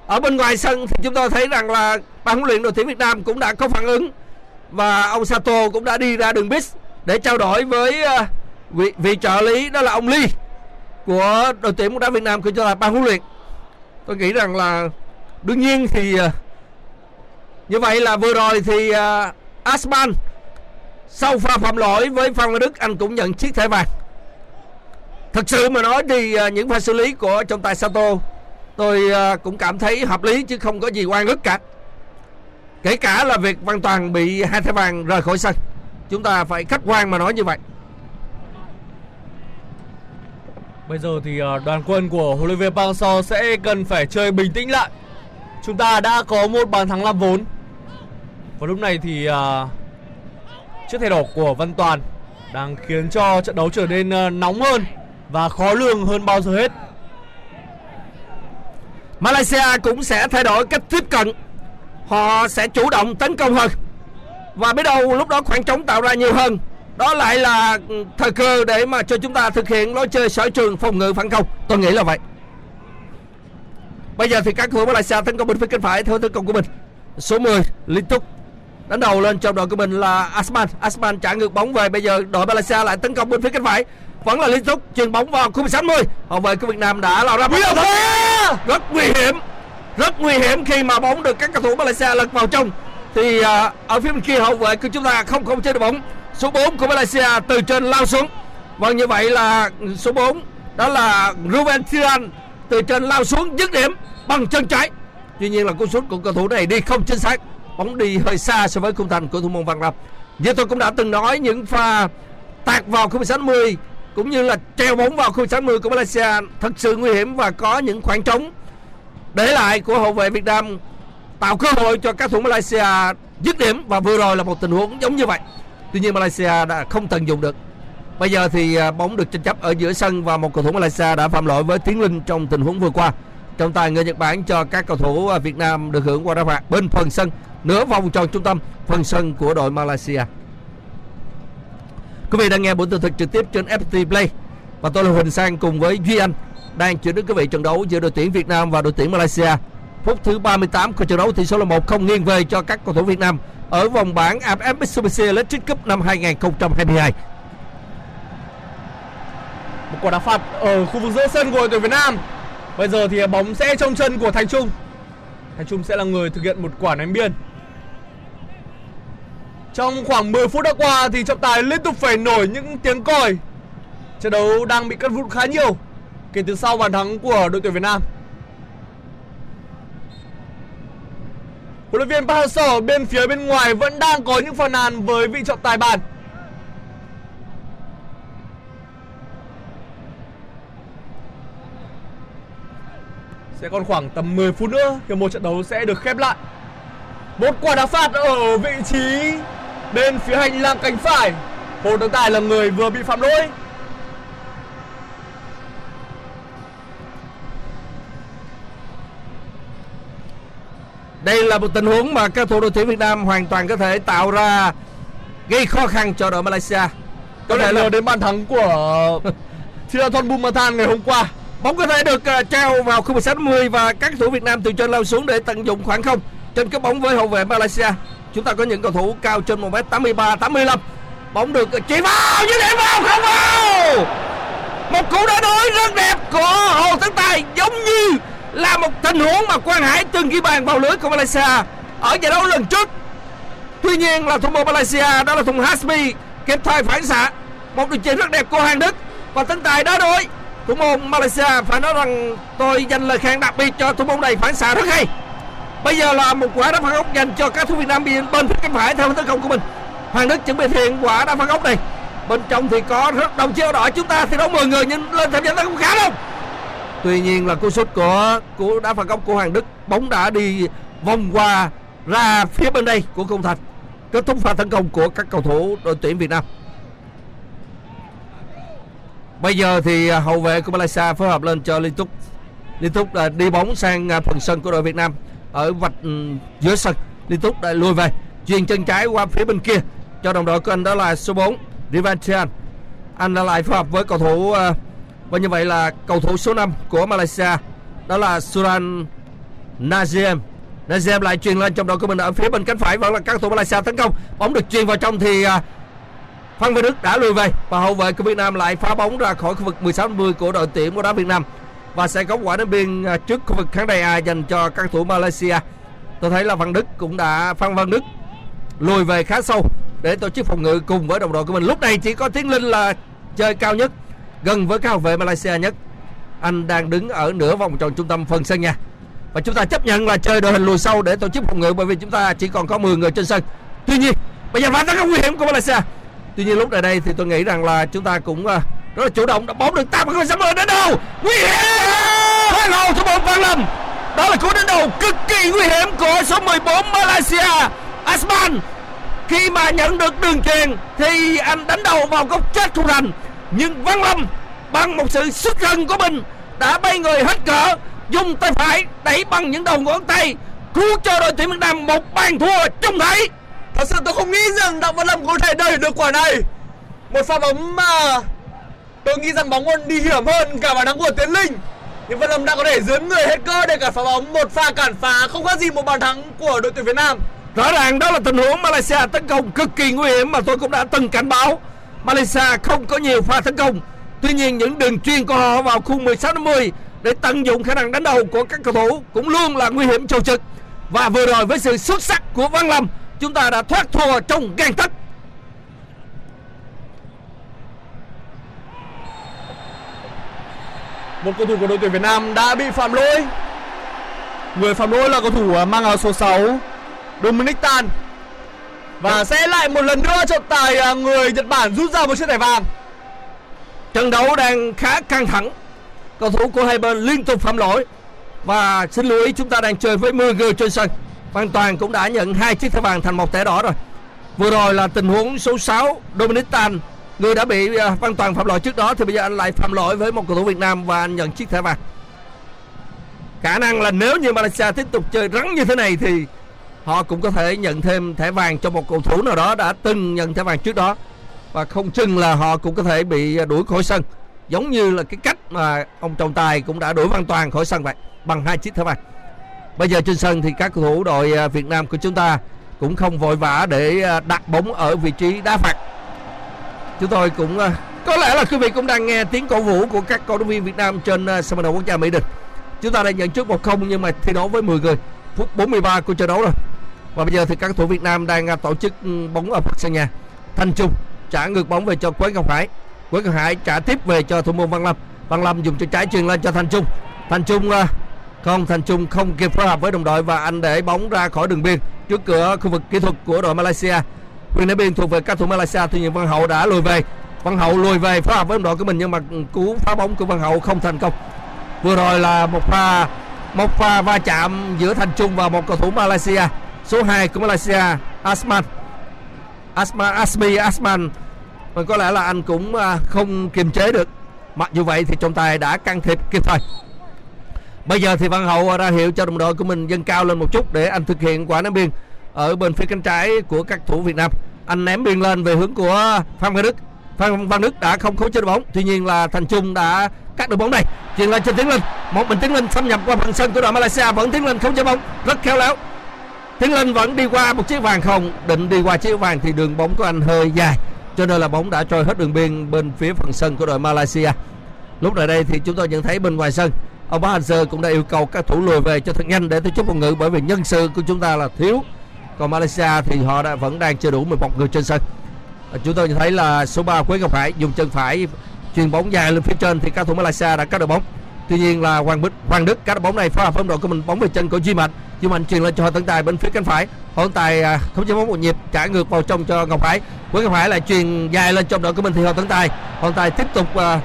Ở bên ngoài sân thì chúng tôi thấy rằng là ban huấn luyện đội tuyển Việt Nam cũng đã có phản ứng và ông Sato cũng đã đi ra đường bis để trao đổi với ờ, vị, vị trợ lý đó là ông Lee của đội tuyển bóng đá Việt Nam cũng cho là ban huấn luyện. Tôi nghĩ rằng là đương nhiên thì ờ, như vậy là vừa rồi thì à, Asman sau pha phạm lỗi với Phan Văn Đức anh cũng nhận chiếc thẻ vàng thật sự mà nói thì à, những pha xử lý của trọng tài Sato, tôi à, cũng cảm thấy hợp lý chứ không có gì oan ức cả kể cả là việc Văn Toàn bị hai thẻ vàng rời khỏi sân, chúng ta phải khách quan mà nói như vậy Bây giờ thì à, đoàn quân của huấn luyện viên Park Hang-seo sẽ cần phải chơi bình tĩnh lại. Chúng ta đã có một bàn thắng làm vốn. Và lúc này thì chiếc thẻ đỏ của Văn Toàn đang khiến cho trận đấu trở nên nóng hơn và khó lường hơn bao giờ hết. Malaysia cũng sẽ thay đổi cách tiếp cận. Họ sẽ chủ động tấn công hơn. Và biết đâu lúc đó khoảng trống tạo ra nhiều hơn. Đó lại là thời cơ để mà cho chúng ta thực hiện lối chơi sở trường phòng ngự phản công. Tôi nghĩ là vậy. Bây giờ thì các cầu thủ Malaysia tấn công bên phía cánh phải, theo tấn công của mình. Số 10 liên tục đánh đầu lên trong đội của mình là Asman. Asman trả ngược bóng về. Bây giờ đội Malaysia lại tấn công bên phía cánh phải vẫn là liên tục chuyền bóng vào khu vực 60 hậu vệ của Việt Nam đã lao ra bóng rất nguy hiểm rất nguy hiểm khi mà bóng được các cầu thủ Malaysia lật vào trong. Thì à, ở phía bên kia hậu vệ của chúng ta không không chơi được bóng. Số 4 của Malaysia từ trên lao xuống. Vâng như vậy là số 4 đó là Ruben Tiran từ trên lao xuống dứt điểm bằng chân trái. Tuy nhiên là cú sút của cầu thủ này đi không chính xác. Bóng đi hơi xa so với khung thành của thủ môn Văn Lâm như tôi cũng đã từng nói những pha tạt vào khu vực 60 cũng như là treo bóng vào khu 60 của Malaysia, thật sự nguy hiểm và có những khoảng trống. Để lại của hậu vệ Việt Nam tạo cơ hội cho các thủ Malaysia dứt điểm và vừa rồi là một tình huống giống như vậy. Tuy nhiên Malaysia đã không tận dụng được. Bây giờ thì à, bóng được tranh chấp ở giữa sân và một cầu thủ Malaysia đã phạm lỗi với Tiến Linh trong tình huống vừa qua. Trọng tài người Nhật Bản cho các cầu thủ à, Việt Nam được hưởng qua đá phạt bên phần sân, nửa vòng tròn trung tâm, phần sân của đội Malaysia quý vị đang nghe buổi tường thuật trực tiếp trên FPT Play và tôi là Huỳnh Sang cùng với Duy Anh, đang chuyển đến quý vị trận đấu giữa đội tuyển Việt Nam và đội tuyển Malaysia phút thứ 38 của trận đấu tỷ số là một không nghiêng về cho các cầu thủ Việt Nam ở vòng bảng AFF Mitsubishi Electric Cup năm 2022 Một quả đá phạt ở khu vực giữa sân của đội tuyển Việt Nam. Bây giờ thì bóng sẽ trong chân của Thành Trung. Thành Trung sẽ là người thực hiện một quả ném biên. Trong khoảng 10 phút đã qua thì trọng tài liên tục phải nổi những tiếng còi. Trận đấu đang bị cắt vụn khá nhiều kể từ sau bàn thắng của đội tuyển Việt Nam. Huấn luyện viên Park Hang-seo bên phía bên ngoài vẫn đang có những phàn nàn với vị trọng tài bàn. Sẽ còn khoảng tầm 10 phút nữa thì một trận đấu sẽ được khép lại. Một quả đá phạt ở vị trí bên phía hành lang cánh phải. Hồ Tấn Tài là người vừa bị phạm lỗi. Đây là một tình huống mà các thủ đội tuyển Việt Nam hoàn toàn có thể tạo ra gây khó khăn cho đội Malaysia. Có thể là đến bàn thắng của Thirathon Bumathan ngày hôm qua. Bóng có thể được uh, trao vào khu vực 60 và các thủ Việt Nam từ trên lao xuống để tận dụng khoảng không trên cái bóng với hậu vệ Malaysia. Chúng ta có những cầu thủ cao trên 1m83, 85. Bóng được chỉ vào như để vào không vào. Một cú đá đối rất đẹp của Hồ Tấn Tài giống như là một tình huống mà Quang Hải từng ghi bàn vào lưới của Malaysia ở giải đấu lần trước. Tuy nhiên là thủ môn Malaysia đó là thùng Hasmi kịp thời phản xạ một đường chuyền rất đẹp của Hoàng Đức và Tấn Tài đá đối thủ môn Malaysia phải nói rằng tôi dành lời khen đặc biệt cho thủ môn này phản xạ rất hay bây giờ là một quả đá phạt góc dành cho các thủ Việt Nam bên bên phía cánh phải theo tấn công của mình. Hoàng Đức chuẩn bị thiện quả đá phạt góc này. Bên trong thì có rất đồng chiếu đỏ. Chúng ta thì đấu 10 người nhưng lên tham gia tấn công khá không tuy nhiên là cú sút của của đá phạt góc của Hoàng Đức bóng đã đi vòng qua, ra phía bên đây của công thành kết thúc pha tấn công của các cầu thủ đội tuyển Việt Nam. Bây giờ thì hậu vệ của Malaysia phối hợp lên cho Liên Túc. Liên Túc là đi bóng sang à, phần sân của đội Việt Nam ở vạch ừ, giữa sân. Liên Túc đã lùi về, chuyền chân trái qua phía bên kia cho đồng đội của anh đó là số 4 Rivantian. Anh đã lại phối hợp với cầu thủ ờ, và như vậy là cầu thủ số 5 của Malaysia đó là Suran najem najem lại truyền lên trong đội của mình ở phía bên cánh phải vẫn là các cầu thủ Malaysia tấn công. Bóng được truyền vào trong thì ờ, Phan Văn Đức đã lùi về và hậu vệ của Việt Nam lại phá bóng ra khỏi khu vực 16 10 của đội tuyển bóng đá Việt Nam và sẽ có quả đến biên à, trước khu vực khán đài A dành cho các thủ Malaysia. Tôi thấy là Văn Đức cũng đã Phan Văn Đức lùi về khá sâu để tổ chức phòng ngự cùng với đồng đội của mình. Lúc này chỉ có Tiến Linh là chơi cao nhất, gần với các hậu vệ Malaysia nhất. Anh đang đứng ở nửa vòng tròn trung tâm phần sân nhà. Và chúng ta chấp nhận là chơi đội hình lùi sâu để tổ chức phòng ngự bởi vì chúng ta chỉ còn có 10 người trên sân. Tuy nhiên, bây giờ phản tấn nguy hiểm của Malaysia tuy nhiên lúc này đây thì tôi nghĩ rằng là chúng ta cũng à, rất là chủ động đã bóng được tạm không sắp đến đâu nguy hiểm hoàng hậu thủ môn văn lâm đó là cú đánh đầu cực kỳ nguy hiểm của số 14 Malaysia, Asman. Khi mà nhận được đường truyền thì anh đánh đầu vào góc chết thủ thành nhưng Văn Lâm bằng một sự xuất thần của mình đã bay người hết cỡ, dùng tay phải đẩy bằng những đầu ngón tay, cứu cho đội tuyển Việt Nam một bàn thua trông thấy. Thật sự tôi không nghĩ rằng Đặng Văn Lâm có thể đẩy được quả này. Một pha bóng mà Tôi nghĩ rằng bóng còn đi hiểm hơn cả bàn thắng của Tiến Linh. Nhưng Văn Lâm đã có thể dướn người hết cơ để cản phá bóng Một pha cản phá không khác gì một bàn thắng của đội tuyển Việt Nam. Rõ ràng đó là tình huống Malaysia tấn công cực kỳ nguy hiểm mà tôi cũng đã từng cảnh báo. Malaysia không có nhiều pha tấn công. Tuy nhiên, những đường chuyên của họ vào khu 16-50 để tận dụng khả năng đánh đầu của các cầu thủ cũng luôn là nguy hiểm trầu trực. Và vừa rồi với sự xuất sắc của Văn Lâm, chúng ta đã thoát thua trong gang tấc. Một cầu thủ của đội tuyển Việt Nam đã bị phạm lỗi. Người phạm lỗi là cầu thủ à, mang áo số 6 Dominic Tan. Và sẽ lại một lần nữa trọng tài à, người Nhật Bản rút ra một chiếc thẻ vàng. Trận đấu đang khá căng thẳng. Cầu thủ của hai bên liên tục phạm lỗi. Và xin lưu ý chúng ta đang chơi với 10 người trên sân. Văn Toàn cũng đã nhận hai chiếc thẻ vàng thành một thẻ đỏ rồi. Vừa rồi là tình huống số 6 Dominic Tan người đã bị à, Văn Toàn phạm lỗi trước đó thì bây giờ anh lại phạm lỗi với một cầu thủ Việt Nam và anh nhận chiếc thẻ vàng. Khả năng là nếu như Malaysia tiếp tục chơi rắn như thế này thì họ cũng có thể nhận thêm thẻ vàng cho một cầu thủ nào đó đã từng nhận thẻ vàng trước đó và không chừng là họ cũng có thể bị à, đuổi khỏi sân giống như là cái cách mà ông trọng tài cũng đã đuổi Văn Toàn khỏi sân vậy, bằng hai chiếc thẻ vàng. Bây giờ trên sân thì các cầu thủ đội à, Việt Nam của chúng ta cũng không vội vã để đặt bóng ở vị trí đá phạt. Chúng tôi cũng ờ, có lẽ là quý vị cũng đang nghe tiếng cổ vũ của các cầu thủ viên Việt Nam trên ờ, sân vận động quốc gia Mỹ Đình. Chúng ta đang nhận trước một không nhưng mà thi đấu với 10 người. Phút 43 của trận đấu rồi. Và bây giờ thì các cầu thủ Việt Nam đang ờ, tổ chức ừ, bóng ở sân nhà. Thanh Trung trả ngược bóng về cho Quế Ngọc Hải. Quế Ngọc Hải trả tiếp về cho thủ môn Văn Lâm. Văn Lâm dùng chân trái truyền lên cho Thanh Trung. Thanh Trung không thành trung không kịp phối hợp với đồng đội và anh để bóng ra khỏi đường biên trước cửa khu vực kỹ thuật của đội Malaysia quyền đá biên thuộc về các thủ Malaysia, tuy nhiên Văn Hậu đã lùi về. Văn Hậu lùi về phối hợp với đội của mình, nhưng mà cú phá bóng của Văn Hậu không thành công. Vừa rồi là một pha một pha va chạm giữa thành trung và một cầu thủ Malaysia. Số 2 của Malaysia, Asman. Asman Asmi, Asman. Và có lẽ là anh cũng à, không kiềm chế được. Mặc dù vậy thì trọng tài đã can thiệp kịp thời. Bây giờ thì Văn Hậu ra hiệu cho đồng đội của mình dâng cao lên một chút để anh thực hiện quả ném biên ở bên phía cánh trái của các thủ Việt Nam. Anh ném biên lên về hướng của Phan Văn Đức. Phan Văn Đức đã không khống chế được bóng. Tuy nhiên là Thành Trung đã cắt được bóng này chuyền lên cho Tiến Linh một mình Tiến Linh xâm nhập qua phần sân của đội Malaysia. Vẫn Tiến Linh không chế bóng. Rất khéo léo. Tiến Linh vẫn đi qua một chiếc vàng không. Định đi qua chiếc vàng thì đường bóng của anh hơi dài. Cho nên là bóng đã trôi hết đường biên bên phía phần sân của đội Malaysia. Lúc này đây thì chúng tôi nhận thấy bên ngoài sân, ông Park Hang-seo cũng đã yêu cầu các thủ lùi về cho thật nhanh để tổ chức phòng ngự bởi vì nhân sự của chúng ta là thiếu còn Malaysia thì họ đã vẫn đang chưa đủ 11 người trên sân. À, chúng tôi nhìn thấy là số 3 Quế Ngọc Hải dùng chân phải chuyền bóng dài lên phía trên thì các thủ Malaysia đã cắt được bóng. Tuy nhiên là Hoàng Bích Hoàng Đức cắt được bóng này phá hợp độ của mình bóng về chân của Duy Mạnh. Duy Mạnh truyền lên cho Tấn Tài bên phía cánh phải. Hồ Tấn Tài à, không chế bóng một nhịp trả ngược vào trong cho Ngọc Hải. Quế Ngọc Hải lại truyền dài lên trong đội của mình thì Hồ Tấn Tài. Hồ Tấn Tài tiếp tục à,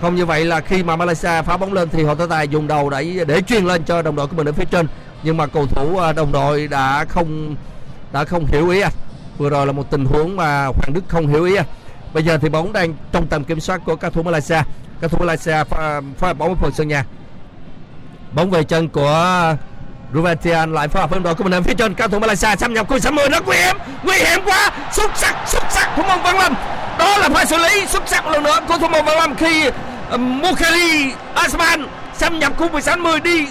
không như vậy là khi mà Malaysia phá bóng lên thì Hồ Tấn Tài dùng đầu để để truyền lên cho đồng đội của mình ở phía trên nhưng mà cầu thủ à, đồng đội đã không đã không hiểu ý anh. Vừa rồi là một tình huống mà Hoàng Đức không hiểu ý anh. Bây giờ thì bóng đang trong tầm kiểm soát của các thủ Malaysia. Các thủ Malaysia pha, pha bóng với phần sân nhà. Bóng về chân của Ruvetian lại phối hợp với đội của mình ở phía trên. Các thủ Malaysia xâm nhập khu 60 rất nguy hiểm. Nguy hiểm quá. Xuất sắc xuất sắc thủ môn Văn Lâm. Đó là pha xử lý xuất sắc một lần nữa của thủ môn Văn Lâm khi uh, Mukhari Asman xâm nhập khu 60 đi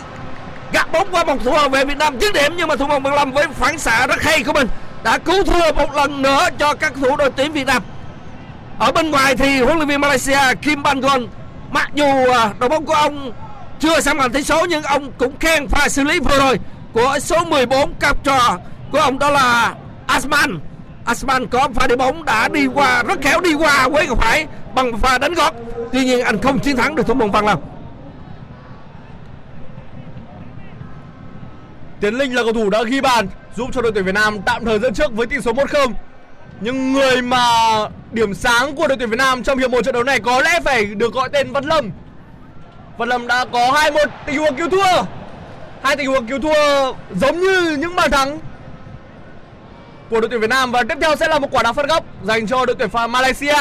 gạt bóng qua một thủ về Việt Nam dứt điểm nhưng mà thủ môn Văn Lâm với phản xạ rất hay của mình đã cứu thua một lần nữa cho các thủ đội tuyển Việt Nam. Ở bên ngoài thì huấn luyện viên Malaysia Kim Bangon mặc dù à, đội bóng của ông chưa xâm thành tỷ số nhưng ông cũng khen pha xử lý vừa rồi của số 14 cặp trò của ông đó là Asman. Asman có pha đi bóng đã đi qua, rất khéo đi qua với phải bằng pha đánh gót. Tuy nhiên anh không chiến thắng được thủ môn Văn Lâm. Tiến Linh là cầu thủ đã ghi bàn, giúp cho đội tuyển Việt Nam tạm thời dẫn trước với tỷ số 1-0. Nhưng người mà điểm sáng của đội tuyển Việt Nam trong hiệp một trận đấu này có lẽ phải được gọi tên Văn Lâm. Văn Lâm đã có 2-1 tình huống cứu thua. Hai tình huống cứu thua giống như những bàn thắng của đội tuyển Việt Nam và tiếp theo sẽ là một quả đá phạt góc dành cho đội tuyển Malaysia.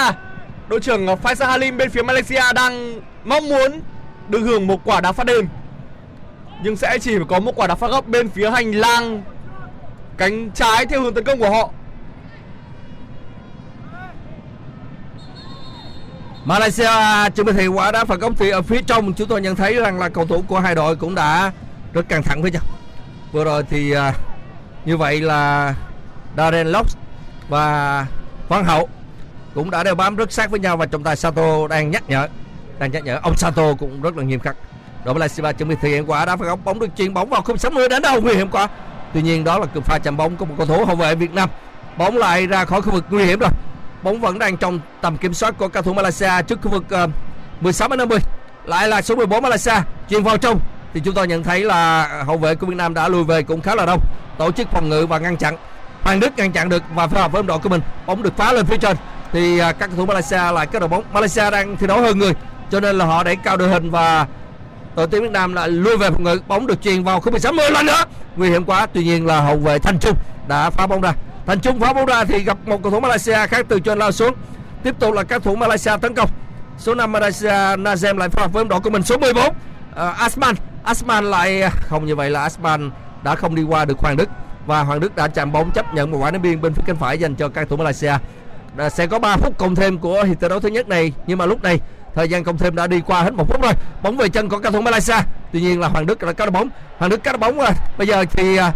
Đội trưởng Faisal Halim bên phía Malaysia đang mong muốn được hưởng một quả đá phạt đền nhưng sẽ chỉ có một quả đá phạt góc bên phía hành lang. Cánh trái theo hướng tấn công của họ. Malaysia Chưa bị thì quả đá phạt góc thì ở phía trong. Chúng tôi nhận thấy rằng là cầu thủ của hai đội cũng đã rất căng thẳng với nhau. Vừa rồi thì à, như vậy là Darren Locks và Văn Hậu cũng đã đều bám rất sát với nhau và trọng tài Sato đang nhắc nhở đang nhắc nhở. Ông Sato cũng rất là nghiêm khắc đội Malaysia chuẩn bị thực hiện quả đá phạt góc bóng được chuyền bóng vào khung 60 đến đâu nguy hiểm quá. Tuy nhiên đó là cú pha chạm bóng của một cầu thủ hậu vệ Việt Nam. Bóng lại ra khỏi khu vực nguy hiểm rồi. Bóng vẫn đang trong tầm kiểm soát của cầu thủ Malaysia trước khu vực ờ, uh, 16 đến 50 lại là số 14 Malaysia chuyền vào trong. Thì chúng tôi nhận thấy là hậu vệ của Việt Nam đã lùi về cũng khá là đông. Tổ chức phòng ngự và ngăn chặn. Hoàng Đức ngăn chặn được và phối hợp với đội của mình. Bóng được phá lên phía trên. Thì uh, các cầu thủ Malaysia lại kết đầu bóng. Malaysia đang thi đấu hơn người cho nên là họ đẩy cao đội hình và đội tuyển Việt Nam lại lui về phòng ngự bóng được truyền vào khung 16 10 lần nữa. Nguy hiểm quá tuy nhiên là hậu vệ Thanh Trung đã phá bóng ra. Thành Trung phá bóng ra thì gặp một cầu thủ Malaysia khác từ trên lao xuống. Tiếp tục là các thủ Malaysia tấn công. Số 5 Malaysia Nazem lại phối hợp với đội của mình số 14 uh, ờ, Asman. Asman lại không như vậy là Asman đã không đi qua được Hoàng Đức. Và Hoàng Đức đã chạm bóng chấp nhận một quả ném biên bên phía cánh phải dành cho các thủ Malaysia. Đã, sẽ có 3 phút cộng thêm của hiệp thi đấu thứ nhất này. Nhưng mà lúc này thời gian cộng thêm đã đi qua hết một phút rồi. Bóng về chân của cầu thủ Malaysia. Tuy nhiên là Hoàng Đức đã cắt bóng. Hoàng Đức cắt bóng rồi. Bây giờ thì à,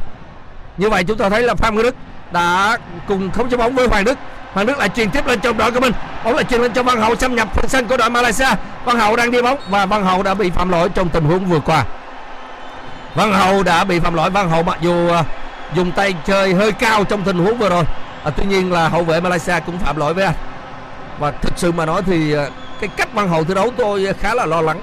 như vậy chúng ta thấy là Phan Văn Đức đã cùng khống chế bóng với Hoàng Đức. Hoàng Đức lại truyền tiếp lên trong đội của mình. Bóng lại truyền lên cho Văn Hậu xâm nhập phần sân của đội Malaysia. Văn Hậu đang đi bóng và Văn Hậu đã bị phạm lỗi trong tình huống vừa qua. Văn Hậu đã bị phạm lỗi. Văn Hậu mặc dù à, dùng tay chơi hơi cao trong tình huống vừa rồi. À, tuy nhiên là hậu vệ Malaysia cũng phạm lỗi với anh. Và thực sự mà nói thì à, cái cách Văn Hậu thi đấu tôi khá là lo lắng.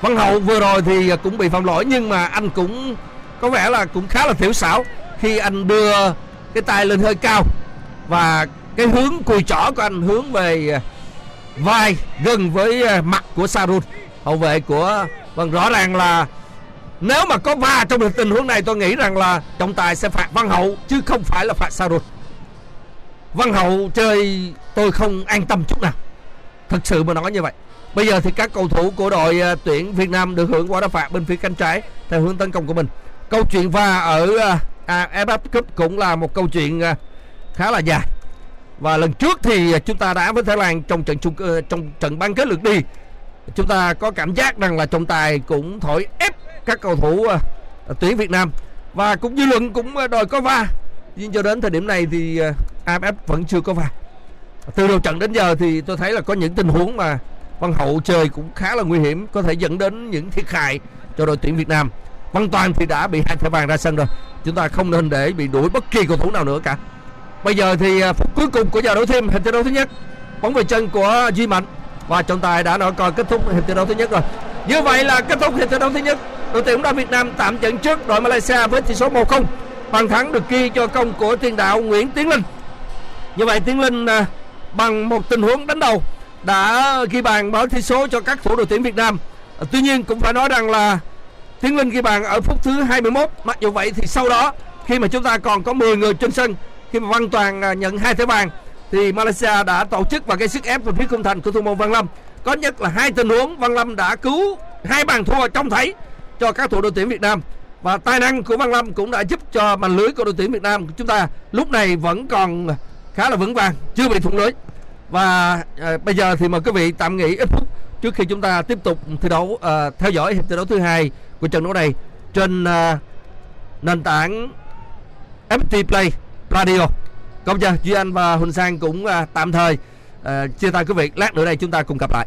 Văn Hậu vừa rồi thì cũng bị phạm lỗi, nhưng mà anh cũng có vẻ là cũng khá là thiểu xảo khi anh đưa cái tay lên hơi cao. Và cái hướng cùi chỏ của anh hướng về vai gần với mặt của Sarun. Hậu vệ của vâng rõ ràng là nếu mà có va trong tình huống này, tôi nghĩ rằng là trọng tài sẽ phạt Văn Hậu chứ không phải là phạt Sarun. Văn Hậu chơi, tôi không an tâm chút nào. Thật sự mà nói như vậy. Bây giờ thì các cầu thủ của đội à, tuyển Việt Nam được hưởng quả đá phạt bên phía cánh trái theo hướng tấn công của mình. Câu chuyện va ở à, à, AFF Cup cũng là một câu chuyện à, khá là dài. Và lần trước thì chúng ta đã với Thái Lan trong trận chung ờ, trong trận bán kết lượt đi chúng ta có cảm giác rằng là trọng tài cũng thổi ép các cầu thủ à, tuyển Việt Nam và cũng dư luận cũng à, đòi có va nhưng cho đến thời điểm này thì AFF vẫn chưa có va từ đầu trận đến giờ thì tôi thấy là có những tình huống mà Văn Hậu chơi cũng khá là nguy hiểm, có thể dẫn đến những thiệt hại cho đội tuyển Việt Nam. Văn Toàn thì đã bị hai thẻ vàng ra sân rồi. Chúng ta không nên để bị đuổi bất kỳ cầu thủ nào nữa cả. Bây giờ thì à, phút cuối cùng của giờ đấu thêm hiệp thi đấu thứ nhất. Bóng về chân của Duy Mạnh. Và trọng tài đã nói coi kết thúc hiệp thi đấu thứ nhất rồi. Như vậy là kết thúc hiệp thi đấu thứ nhất. Đội tuyển bóng đá Việt Nam tạm dẫn trước đội Malaysia với tỷ số 1-0 bàn thắng được ghi cho công của tiền đạo Nguyễn Tiến Linh. Như vậy Tiến Linh à, bằng một tình huống đánh đầu đã ghi bàn mở tỷ số cho các thủ đội tuyển Việt Nam. À, tuy nhiên cũng phải nói rằng là Tiến Linh ghi bàn ở phút thứ 21 mặc dù vậy thì sau đó, khi mà chúng ta còn có 10 người trên sân, khi mà Văn Toàn à, nhận hai thẻ vàng, thì Malaysia đã tổ chức và gây sức ép về phía khung thành của thủ môn Văn Lâm. Có nhất là hai tình huống Văn Lâm đã cứu hai bàn thua trong thấy cho các thủ đội tuyển Việt Nam. Và tài năng của Văn Lâm cũng đã giúp cho màn lưới của đội tuyển Việt Nam của chúng ta lúc này vẫn còn khá là vững vàng chưa bị thủng lưới. Và à, bây giờ thì mời quý vị tạm nghỉ ít phút trước khi chúng ta tiếp tục thi đấu à, theo dõi hiệp thi đấu thứ hai của trận đấu này trên à, nền tảng FPT Play Radio. Công giờ Duy Anh và Huỳnh Sang cũng à, tạm thời à, chia tay quý vị. Lát nữa đây chúng ta cùng gặp lại.